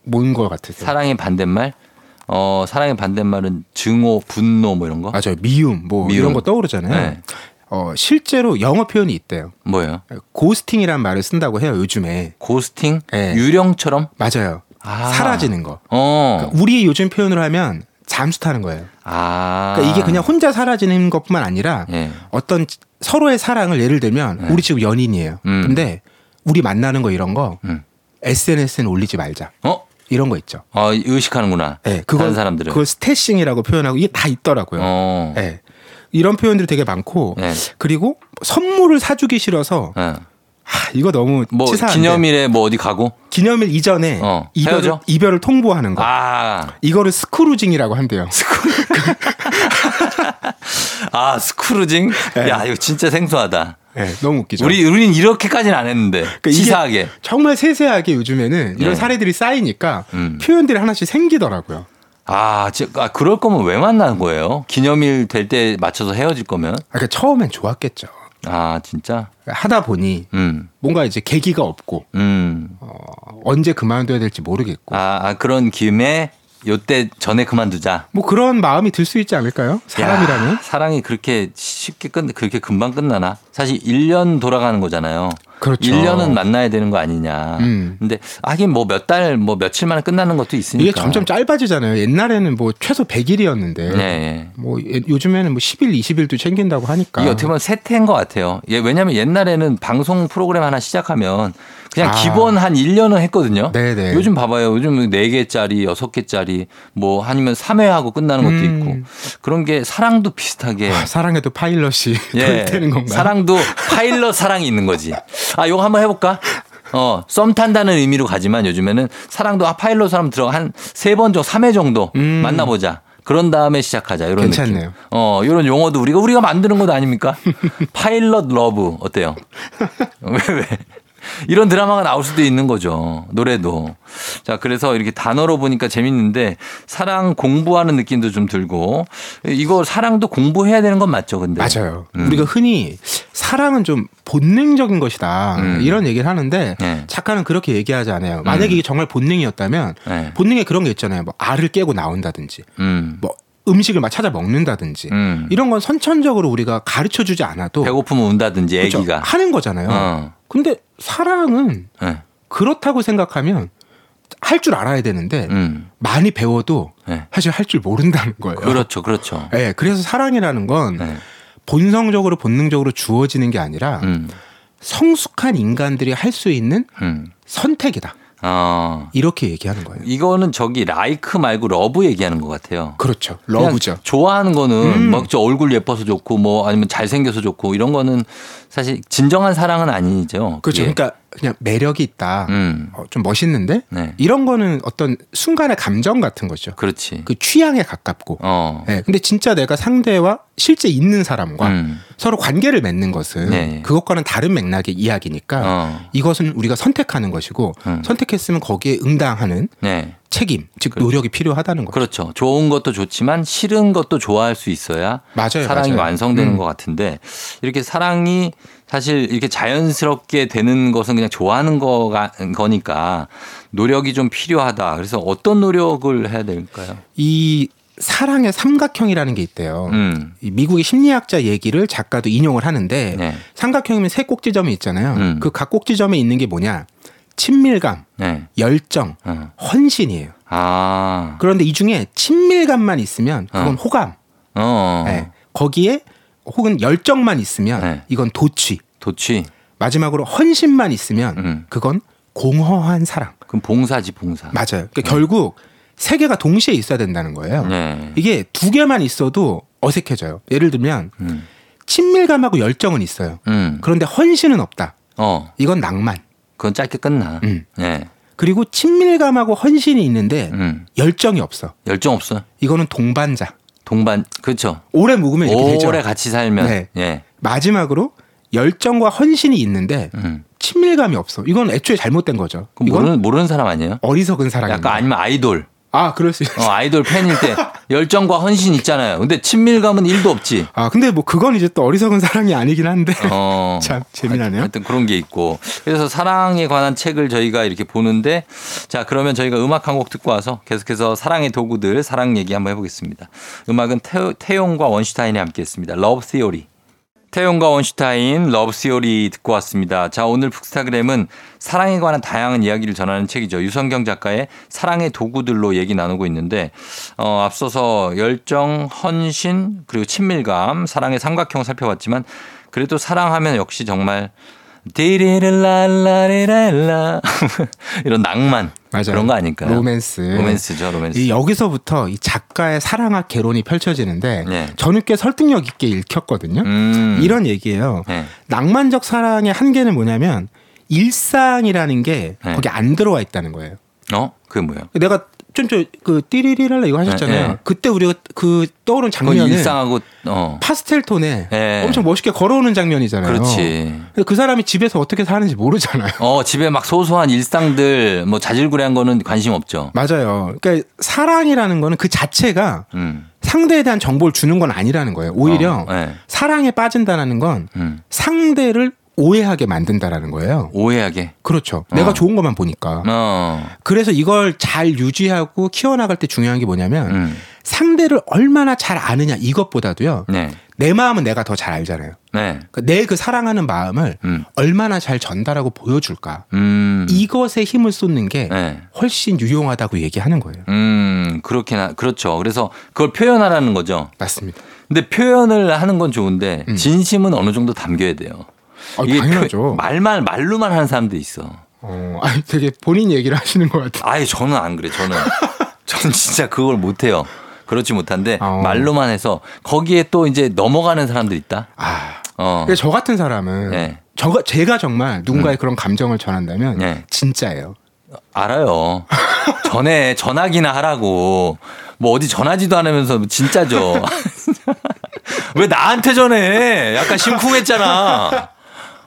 S13: 뭔 것 같으세요?
S1: 사랑의 반대말? 어, 사랑의 반대말은 증오, 분노 뭐 이런 거?
S13: 맞아요. 미움, 뭐
S1: 미움.
S13: 이런 거 떠오르잖아요.
S1: 네.
S13: 어, 실제로 영어 표현이 있대요.
S1: 뭐예요?
S13: ghosting이라는 말을 쓴다고 해요, 요즘에.
S1: ghosting?
S13: 네.
S1: 유령처럼?
S13: 맞아요.
S1: 아.
S13: 사라지는 거.
S1: 어.
S13: 그러니까 우리 요즘 표현으로 하면 잠수 타는 거예요.
S1: 아.
S13: 그러니까 이게 그냥 혼자 사라지는 것뿐만 아니라
S1: 예.
S13: 어떤 서로의 사랑을 예를 들면
S1: 네.
S13: 우리 지금 연인이에요.
S1: 음.
S13: 근데 우리 만나는 거 이런 거
S1: 음.
S13: SNS에는 올리지 말자.
S1: 어?
S13: 이런 거 있죠.
S1: 어, 의식하는구나.
S13: 네, 그거
S1: 다른 사람들은.
S13: 그걸 stashing이라고 표현하고 이게 다 있더라고요.
S1: 어.
S13: 네. 이런 표현들이 되게 많고
S1: 네.
S13: 그리고 선물을 사주기 싫어서
S1: 네.
S13: 하, 이거 너무
S1: 뭐
S13: 치사한데
S1: 기념일에 뭐 어디 가고?
S13: 기념일 이전에
S1: 어,
S13: 이별을,
S1: 헤어져?
S13: 이별을 통보하는 거.
S1: 아.
S13: 이거를 scrooging이라고 한대요.
S1: 아, scrooging?
S13: 네.
S1: 야, 이거 진짜 생소하다.
S13: 네, 너무 웃기죠.
S1: 우리 우리는 이렇게까지는 안 했는데.
S13: 그러니까
S1: 치사하게.
S13: 정말 세세하게 요즘에는 이런
S1: 네.
S13: 사례들이 쌓이니까
S1: 음.
S13: 표현들이 하나씩 생기더라고요.
S1: 아, 저, 아, 그럴 거면 왜 만난 거예요? 기념일 될 때 맞춰서 헤어질 거면?
S13: 아, 그러니까 처음엔 좋았겠죠.
S1: 아, 진짜?
S13: 하다 보니
S1: 음,
S13: 뭔가 이제 계기가 없고
S1: 음.
S13: 어, 언제 그만둬야 될지 모르겠고
S1: 아, 아, 그런 김에 요때 전에 그만두자.
S13: 뭐 그런 마음이 들 수 있지 않을까요? 사람이라면.
S1: 야, 사랑이 그렇게 쉽게 끝 그렇게 금방 끝나나? 사실 1년 돌아가는 거잖아요.
S13: 그렇죠.
S1: 1년은 만나야 되는 거 아니냐.
S13: 음.
S1: 근데 하긴 뭐 몇 달 뭐 며칠 만에 끝나는 것도 있으니까.
S13: 이게 점점 짧아지잖아요. 옛날에는 뭐 최소 100일이었는데
S1: 네.
S13: 뭐 예- 요즘에는 뭐 10일, 20일도 챙긴다고 하니까.
S1: 이게 어떻게 보면 세태인 것 같아요. 예, 왜냐하면 옛날에는 방송 프로그램 하나 시작하면 그냥
S13: 아.
S1: 기본 한 1년은 했거든요.
S13: 네네.
S1: 요즘 봐봐요. 요즘 4개짜리, 6개짜리 뭐 아니면 3회 하고 끝나는 것도
S13: 음.
S1: 있고 그런 게 사랑도 비슷하게
S13: 아, 사랑에도 파일럿이
S1: 예,
S13: 되는 건가요?
S1: 사랑도 파일럿 사랑이 있는 거지. 아, 요거 한번 해볼까? 어, 썸 탄다는 의미로 가지만 요즘에는 사랑도 아, 파일럿 사람 들어 한세 번 정도, 3회 정도
S13: 음.
S1: 만나보자. 그런 다음에 시작하자. 이런
S13: 괜찮네요.
S1: 느낌. 어, 이런 용어도 우리가 우리가 만드는 것 아닙니까? pilot love 어때요? 왜 왜? 이런 드라마가 나올 수도 있는 거죠. 노래도. 자, 그래서 이렇게 단어로 보니까 재밌는데 사랑 공부하는 느낌도 좀 들고 이거 사랑도 공부해야 되는 건 맞죠, 근데.
S13: 맞아요.
S1: 음.
S13: 우리가 흔히 사랑은 좀 본능적인 것이다
S1: 음.
S13: 이런 얘기를 하는데
S1: 네.
S13: 작가는 그렇게 얘기하지 않아요. 만약에
S1: 음.
S13: 이게 정말 본능이었다면
S1: 네.
S13: 본능에 그런 게 있잖아요. 뭐 알을 깨고 나온다든지,
S1: 음.
S13: 뭐 음식을 막 찾아 먹는다든지
S1: 음.
S13: 이런 건 선천적으로 우리가 가르쳐 주지 않아도
S1: 배고프면 운다든지
S13: 그렇죠.
S1: 애기가.
S13: 하는 거잖아요.
S1: 어.
S13: 근데 사랑은
S1: 네.
S13: 그렇다고 생각하면 할 줄 알아야 되는데
S1: 음.
S13: 많이 배워도
S1: 네.
S13: 사실 할 줄 모른다는 거예요.
S1: 그렇죠, 그렇죠.
S13: 네, 그래서 사랑이라는 건
S1: 네.
S13: 본성적으로 본능적으로 주어지는 게 아니라
S1: 음.
S13: 성숙한 인간들이 할 수 있는
S1: 음.
S13: 선택이다.
S1: 어.
S13: 이렇게 얘기하는 거예요.
S1: 이거는 저기 like 말고 love 얘기하는 것 같아요.
S13: 그렇죠. love죠.
S1: 좋아하는 거는
S13: 음.
S1: 막 저 얼굴 예뻐서 좋고 뭐 아니면 잘생겨서 좋고 이런 거는 사실 진정한 사랑은 아니죠.
S13: 그렇죠.
S1: 예.
S13: 그러니까 그냥 매력이 있다.
S1: 음.
S13: 어, 좀 멋있는데
S1: 네.
S13: 이런 거는 어떤 순간의 감정 같은 거죠.
S1: 그렇지.
S13: 그 취향에 가깝고.
S1: 어.
S13: 네, 근데 진짜 내가 상대와 실제 있는 사람과
S1: 음.
S13: 서로 관계를 맺는 것은
S1: 네.
S13: 그것과는 다른 맥락의 이야기니까
S1: 어.
S13: 이것은 우리가 선택하는 것이고
S1: 음.
S13: 선택했으면 거기에 응당하는
S1: 네.
S13: 책임, 즉 노력이 필요하다는 거죠.
S1: 그렇죠. 좋은 것도 좋지만 싫은 것도 좋아할 수 있어야
S13: 맞아요,
S1: 사랑이
S13: 맞아요.
S1: 완성되는
S13: 음.
S1: 것 같은데 이렇게 사랑이 사실 이렇게 자연스럽게 되는 것은 그냥 좋아하는 거가 거니까 노력이 좀 필요하다. 그래서 어떤 노력을 해야 될까요?
S13: 이 사랑의 삼각형이라는 게 있대요.
S1: 음.
S13: 이 미국의 심리학자 얘기를 작가도 인용을 하는데
S1: 네.
S13: 삼각형이면 세 꼭지점이 있잖아요.
S1: 음.
S13: 그각 꼭지점에 있는 게 뭐냐? 친밀감,
S1: 네.
S13: 열정,
S1: 어.
S13: 헌신이에요.
S1: 아.
S13: 그런데 이 중에 친밀감만 있으면 그건
S1: 어.
S13: 호감.
S1: 어.
S13: 네. 거기에 혹은 열정만 있으면
S1: 네.
S13: 이건 도취.
S1: 도취.
S13: 마지막으로 헌신만 있으면
S1: 음.
S13: 그건 공허한 사랑.
S1: 그럼 봉사지 봉사.
S13: 맞아요. 그러니까 결국 세 개가 동시에 있어야 된다는 거예요.
S1: 네.
S13: 이게 두 개만 있어도 어색해져요. 예를 들면
S1: 음.
S13: 친밀감하고 열정은 있어요.
S1: 음.
S13: 그런데 헌신은 없다.
S1: 어.
S13: 이건 낭만.
S1: 그건 짧게 끝나.
S13: 음.
S1: 네.
S13: 그리고 친밀감하고 헌신이 있는데
S1: 음.
S13: 열정이 없어.
S1: 열정 없어.
S13: 이거는 동반자.
S1: 동반 그렇죠.
S13: 오래 묵으면 이렇게 되죠.
S1: 오래 같이 살면.
S13: 네.
S1: 예.
S13: 마지막으로 열정과 헌신이 있는데
S1: 음.
S13: 친밀감이 없어. 이건 애초에 잘못된 거죠. 이건
S1: 모르는 모르는 사람 아니에요?
S13: 어리석은 사랑입니다.
S1: 약간 아니면 아이돌.
S13: 아, 그럴 수 있어요.
S1: 어, 아이돌 팬일 때 열정과 헌신 있잖아요. 근데 친밀감은 1도 없지.
S13: 아, 근데 뭐 그건 이제 또 어리석은 사랑이 아니긴 한데.
S1: 어.
S13: 참 재미나네요.
S1: 하여튼 그런 게 있고. 그래서 사랑에 관한 책을 저희가 이렇게 보는데 자, 그러면 저희가 음악 한 곡 듣고 와서 계속해서 사랑의 도구들, 사랑 얘기 한번 해 보겠습니다. 음악은 태, 태용과 원슈타인이 함께 했습니다. Love Theory. 태용과 원슈타인 Love Theory 듣고 왔습니다. 자, 오늘 북스타그램은 사랑에 관한 다양한 이야기를 전하는 책이죠. 유성경 작가의 사랑의 도구들로 얘기 나누고 있는데 어, 앞서서 열정, 헌신, 그리고 친밀감, 사랑의 삼각형 살펴봤지만 그래도 사랑하면 역시 정말 디리를랄라리랄라 이런 낭만
S13: 맞아요.
S1: 그런 거 아닐까요?
S13: 로맨스.
S1: 로맨스죠, 로맨스.
S13: 이 여기서부터 이 작가의 사랑학 개론이 펼쳐지는데
S1: 네.
S13: 저는 꽤 설득력 있게 읽혔거든요.
S1: 음.
S13: 이런 얘기예요.
S1: 네.
S13: 낭만적 사랑의 한계는 뭐냐면 일상이라는 게
S1: 네.
S13: 거기 안 들어와 있다는 거예요.
S1: 어? 그게 뭐예요?
S13: 내가 좀 저 그 띠리리랄라 이거 하셨잖아요.
S1: 네, 네.
S13: 그때 우리가 그 떠오른 장면은
S1: 일상하고 어.
S13: 파스텔 톤에
S1: 네.
S13: 엄청 멋있게 걸어오는 장면이잖아요.
S1: 그렇지.
S13: 그 사람이 집에서 어떻게 사는지 모르잖아요.
S1: 어, 집에 막 소소한 일상들, 뭐 자질구레한 거는 관심 없죠.
S13: 맞아요. 그러니까 사랑이라는 거는 그 자체가
S1: 음.
S13: 상대에 대한 정보를 주는 건 아니라는 거예요. 오히려
S1: 어, 네.
S13: 사랑에 빠진다는 건
S1: 음.
S13: 상대를 오해하게 만든다라는 거예요.
S1: 오해하게.
S13: 그렇죠.
S1: 어.
S13: 내가 좋은 것만 보니까.
S1: 어.
S13: 그래서 이걸 잘 유지하고 키워나갈 때 중요한 게 뭐냐면
S1: 음.
S13: 상대를 얼마나 잘 아느냐 이것보다도요.
S1: 네.
S13: 내 마음은 내가 더 잘 알잖아요.
S1: 네.
S13: 내 그 사랑하는 마음을
S1: 음.
S13: 얼마나 잘 전달하고 보여줄까.
S1: 음.
S13: 이것에 힘을 쏟는 게
S1: 네.
S13: 훨씬 유용하다고 얘기하는 거예요.
S1: 음, 그렇긴 하, 그렇죠. 그래서 그걸 표현하라는 거죠.
S13: 맞습니다.
S1: 근데 표현을 하는 건 좋은데 진심은 어느 정도 담겨야 돼요.
S13: 아,
S1: 이게
S13: 당연하죠.
S1: 표- 말만 말로만 하는 사람도 있어.
S13: 어, 아니 되게 본인 얘기를 하시는 것 같아요.
S1: 아예 저는 안 그래. 저는 저는 진짜 그걸 못 해요. 그렇지 못한데
S13: 어.
S1: 말로만 해서 거기에 또 이제 넘어가는 사람들 있다.
S13: 아,
S1: 어.
S13: 근데 저 같은 사람은
S1: 네.
S13: 저가 제가 정말 누군가의 그런 감정을 전한다면
S1: 네.
S13: 진짜예요.
S1: 알아요. 전에 전화기나 하라고. 뭐 어디 전화지도 않으면서 진짜죠. 왜 나한테 전해? 약간 심쿵했잖아.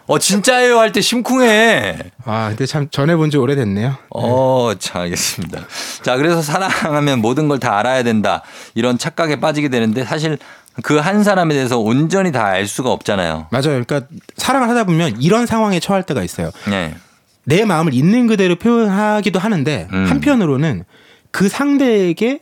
S1: 어 진짜예요 할 때 심쿵해.
S13: 아, 근데 참 전해본 지 오래됐네요.
S1: 어, 자, 알겠습니다. 자, 그래서 사랑하면 모든 걸 다 알아야 된다. 이런 착각에 빠지게 되는데 사실 그한 사람에 대해서 온전히 다 알 수가 없잖아요.
S13: 맞아요. 그러니까 사랑을 하다 보면 이런 상황에 처할 때가 있어요.
S1: 네.
S13: 내 마음을 있는 그대로 표현하기도 하는데
S1: 음.
S13: 한편으로는 그 상대에게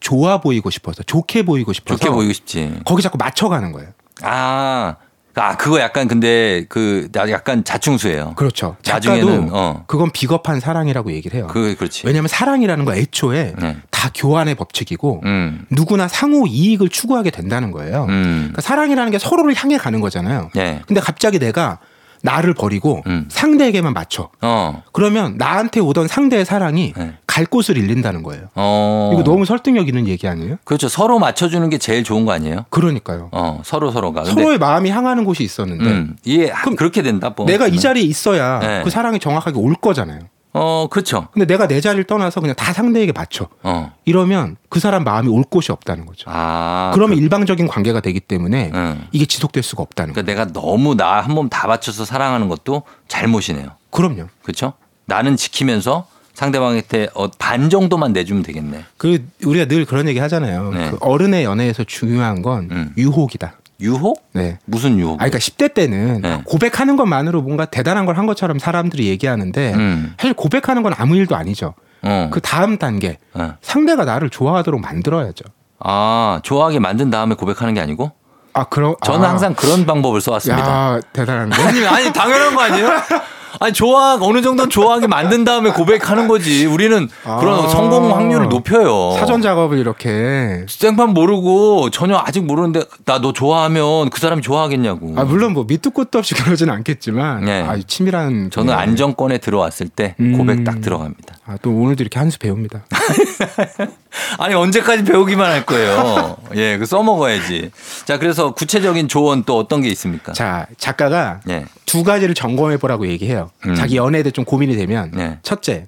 S13: 좋아 보이고 싶어서 좋게 보이고 싶어서
S1: 좋게 보이고 싶지.
S13: 거기 자꾸 맞춰가는 거예요.
S1: 아, 아, 그거 약간 근데 그 약간 자충수예요.
S13: 그렇죠. 작가도
S1: 어.
S13: 그건 비겁한 사랑이라고 얘기를 해요.
S1: 그 그렇지.
S13: 왜냐하면 사랑이라는 건 애초에
S1: 네.
S13: 다 교환의 법칙이고
S1: 음.
S13: 누구나 상호 이익을 추구하게 된다는 거예요.
S1: 음.
S13: 그러니까 사랑이라는 게 서로를 향해 가는 거잖아요.
S1: 네.
S13: 근데 갑자기 내가 나를 버리고
S1: 음.
S13: 상대에게만 맞춰.
S1: 어.
S13: 그러면 나한테 오던 상대의 사랑이
S1: 네.
S13: 갈 곳을 잃는다는 거예요.
S1: 어.
S13: 이거 너무 설득력 있는 얘기 아니에요?
S1: 그렇죠. 서로 맞춰주는 게 제일 좋은 거 아니에요?
S13: 그러니까요.
S1: 어, 서로 서로가.
S13: 서로의 마음이 향하는 곳이 있었는데
S1: 음, 이게
S13: 그럼
S1: 그렇게 된다. 뭐.
S13: 내가 이 자리에 있어야
S1: 네.
S13: 그 사랑이 정확하게 올 거잖아요.
S1: 어, 그렇죠.
S13: 근데 내가 내 자리를 떠나서 그냥 다 상대에게 맞춰.
S1: 어.
S13: 이러면 그 사람 마음이 올 곳이 없다는 거죠.
S1: 아.
S13: 그러면 일방적인 관계가 되기 때문에
S1: 응.
S13: 이게 지속될 수가 없다는 거예요.
S1: 그러니까 내가 너무 나 한 몸 다 바쳐서 사랑하는 것도 잘못이네요.
S13: 그럼요.
S1: 그렇죠? 나는 지키면서 상대방한테 어, 반 정도만 내주면 되겠네.
S13: 그 우리가 늘 그런 얘기 하잖아요.
S1: 네.
S13: 그 어른의 연애에서 중요한 건
S1: 음.
S13: 유혹이다.
S1: 유혹?
S13: 네.
S1: 무슨 유혹?
S13: 아, 그러니까 10대 때는
S1: 네.
S13: 고백하는 것만으로 뭔가 대단한 걸 한 것처럼 사람들이 얘기하는데
S1: 음.
S13: 사실 고백하는 건 아무 일도 아니죠.
S1: 어.
S13: 그 다음 단계
S1: 어.
S13: 상대가 나를 좋아하도록 만들어야죠.
S1: 아, 좋아하게 만든 다음에 고백하는 게 아니고?
S13: 아, 그럼
S1: 저는
S13: 아.
S1: 항상 그런 방법을 써왔습니다.
S13: 야, 대단한데.
S1: 아니, 아니, 당연한 거 아니에요? 아니, 좋아, 어느 정도는 좋아하게 만든 다음에 고백하는 거지. 우리는 그런
S13: 아.
S1: 성공 확률을 높여요.
S13: 사전 작업을 이렇게
S1: 생판 모르고 전혀 아직 모르는데 나 너 좋아하면 그 사람이 좋아하겠냐고.
S13: 아, 물론 뭐 밑도 끝도 없이 그러진 않겠지만
S1: 네.
S13: 아, 치밀한
S1: 저는
S13: 네.
S1: 안정권에 들어왔을 때
S13: 음.
S1: 고백 딱 들어갑니다.
S13: 아, 또 오늘도 이렇게 한 수 배웁니다.
S1: 아니 언제까지 배우기만 할 거예요. 예, 그 써먹어야지. 자, 그래서 구체적인 조언 또 어떤 게 있습니까?
S13: 자, 작가가
S1: 예,
S13: 두 가지를 점검해 보라고 얘기해요.
S1: 음.
S13: 자기 연애에 대해 좀 고민이 되면
S1: 네.
S13: 첫째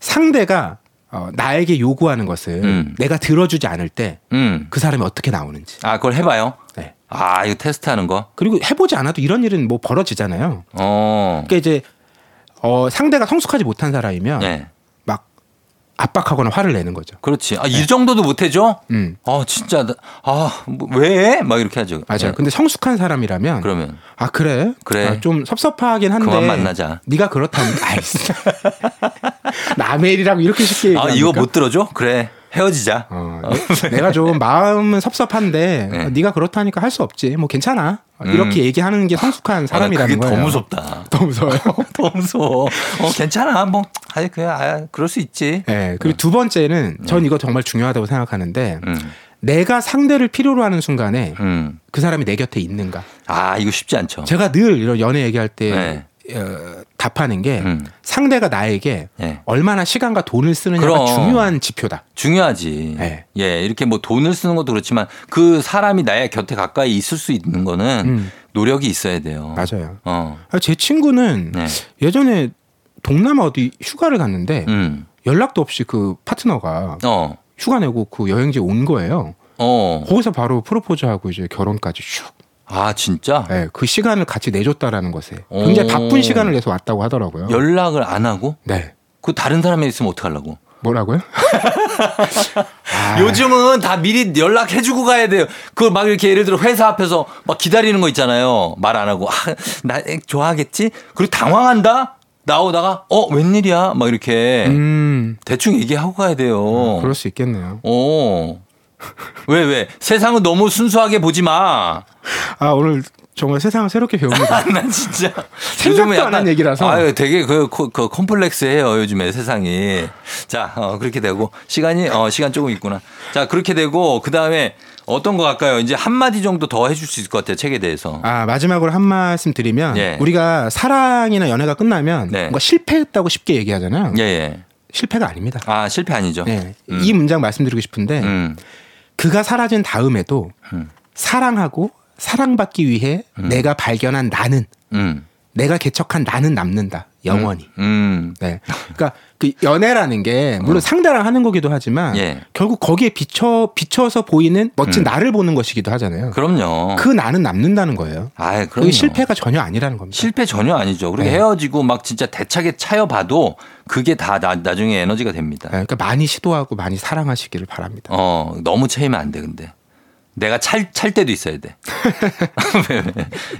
S13: 상대가 어, 나에게 요구하는 것을
S1: 음.
S13: 내가 들어주지 않을 때그
S1: 음,
S13: 사람이 어떻게 나오는지.
S1: 아 그걸 해봐요.
S13: 네.
S1: 아, 이거 테스트하는 거.
S13: 그리고 해보지 않아도 이런 일은 뭐 벌어지잖아요.
S1: 어,
S13: 그러니까 이제 어, 상대가 성숙하지 못한 사람이면
S1: 네,
S13: 막 압박하거나 화를 내는 거죠.
S1: 그렇지. 아, 이 정도도 못 해줘?
S13: 음.
S1: 아, 진짜, 나- 아, 뭐, 왜? 막 이렇게 하죠.
S13: 맞아요.
S1: 네.
S13: 근데 성숙한 사람이라면
S1: 그러면
S13: 아 그래
S1: 그래.
S13: 아, 좀 섭섭하긴 한데
S1: 그만 만나자.
S13: 네가 그렇다면 알겠어. 남의 일이라고 이렇게 쉽게
S1: 아,
S13: 얘기합니까?
S1: 이거 못 들어줘? 그래, 헤어지자.
S13: 어, 내가 좀 마음은 섭섭한데
S1: 네.
S13: 어, 네가 그렇다니까 할 수 없지. 뭐 괜찮아. 어,
S1: 음.
S13: 이렇게 얘기하는 게 성숙한
S1: 아, 나
S13: 사람이라는
S1: 그게
S13: 거예요.
S1: 더 무섭다.
S13: 더 무서워요.
S1: 더 무서워. 어, 괜찮아. 뭐, 아니, 그냥, 아, 그럴 수 있지.
S13: 네, 그리고 두 번째는 전 이거 정말 중요하다고 생각하는데
S1: 음,
S13: 내가 상대를 필요로 하는 순간에
S1: 음.
S13: 그 사람이 내 곁에 있는가.
S1: 아, 이거 쉽지 않죠.
S13: 제가 늘 이런 연애 얘기할 때
S1: 네.
S13: 어, 답하는 게
S1: 음.
S13: 상대가 나에게
S1: 예.
S13: 얼마나 시간과 돈을 쓰느냐가
S1: 그럼.
S13: 중요한 지표다.
S1: 중요하지.
S13: 네.
S1: 예, 이렇게 뭐 돈을 쓰는 것도 그렇지만 그 사람이 나의 곁에 가까이 있을 수 있는 거는
S13: 음.
S1: 노력이 있어야 돼요.
S13: 맞아요.
S1: 어.
S13: 아, 제 친구는
S1: 네.
S13: 예전에 동남아 어디 휴가를 갔는데
S1: 음.
S13: 연락도 없이 그 파트너가
S1: 어.
S13: 휴가 내고 그 여행지에 온 거예요.
S1: 어.
S13: 거기서 바로 프로포즈하고 이제 결혼까지 슉.
S1: 아, 진짜?
S13: 네, 그 시간을 같이 내줬다라는 것에
S1: 오.
S13: 굉장히 바쁜 시간을 내서 왔다고 하더라고요.
S1: 연락을 안 하고?
S13: 네.
S1: 그 다른 사람이 있으면 어떡하려고?
S13: 뭐라고요?
S1: 요즘은 다 미리 연락해주고 가야 돼요. 그걸 막 이렇게 예를 들어 회사 앞에서 막 기다리는 거 있잖아요. 말 안 하고. 아, 나 좋아하겠지? 그리고 당황한다? 나오다가, 어, 웬일이야? 막 이렇게.
S13: 음.
S1: 대충 얘기하고 가야 돼요.
S13: 그럴 수 있겠네요.
S1: 어. 왜, 왜? 세상은 너무 순수하게 보지 마.
S13: 아 오늘 정말 세상을 새롭게 배웁니다.
S1: 난 진짜.
S13: 생각도 안한 얘기라서.
S1: 아유, 되게 그, 그, 그 컴플렉스해요, 요즘에 세상이. 자, 어, 그렇게 되고. 시간이, 어, 시간 조금 있구나. 자, 그렇게 되고, 그 다음에 어떤 거 할까요? 이제 한마디 정도 더 해줄 수 있을 것 같아요, 책에 대해서.
S13: 아 마지막으로 한 말씀 드리면
S1: 예.
S13: 우리가 사랑이나 연애가 끝나면 뭔가 실패했다고 쉽게 얘기하잖아요.
S1: 예, 예.
S13: 실패가 아닙니다.
S1: 아, 실패 아니죠.
S13: 네. 이 문장 말씀드리고 싶은데
S1: 음.
S13: 그가 사라진 다음에도 사랑하고 사랑받기 위해 내가 발견한 나는
S1: 음.
S13: 내가 개척한 나는 남는다 영원히.
S1: 음.
S13: 네. 그러니까 그 연애라는 게 물론 상대랑 하는 거기도 하지만
S1: 예.
S13: 결국 거기에 비춰 비춰서 보이는 멋진
S1: 음.
S13: 나를 보는 것이기도 하잖아요.
S1: 그럼요.
S13: 그 나는 남는다는 거예요.
S1: 아, 그럼요.
S13: 실패가 전혀 아니라는 겁니다.
S1: 실패 전혀 아니죠. 그리고
S13: 네.
S1: 헤어지고 막 진짜 대차게 차여봐도 그게 다 나, 나중에 에너지가 됩니다.
S13: 그러니까 많이 시도하고 많이 사랑하시기를 바랍니다.
S1: 어, 너무 차이면 안 돼, 근데. 내가 찰, 찰 때도 있어야 돼.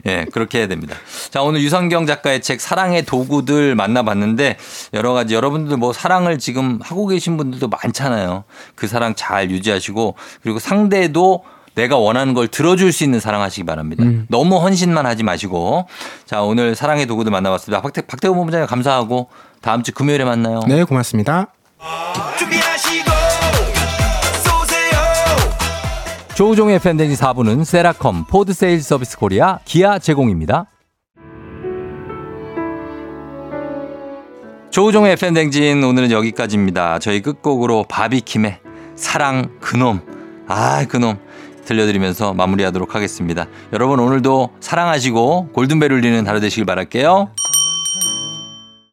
S1: 예, 그렇게 해야 됩니다. 자, 오늘 유성경 작가의 책 사랑의 도구들 만나봤는데 여러 가지 여러분들 뭐 사랑을 지금 하고 계신 분들도 많잖아요. 그 사랑 잘 유지하시고 그리고 상대도 내가 원하는 걸 들어줄 수 있는 사랑 하시기 바랍니다. 너무 헌신만 하지 마시고. 자, 오늘 사랑의 도구들 만나봤습니다. 박태, 박태근 본부장님 감사하고 다음 주 금요일에 만나요.
S13: 네, 고맙습니다.
S4: 준비하시고
S1: 조우종의 FM대행진 4부는 세라젬, 포드 세일즈 서비스 코리아, 기아 제공입니다. 조우종의 팬댕진 오늘은 여기까지입니다. 저희 끝곡으로 바비킴의 사랑 그놈. 아, 그놈. 들려드리면서 마무리하도록 하겠습니다. 여러분 오늘도 사랑하시고 골든벨 울리는 하루 되시길 바랄게요.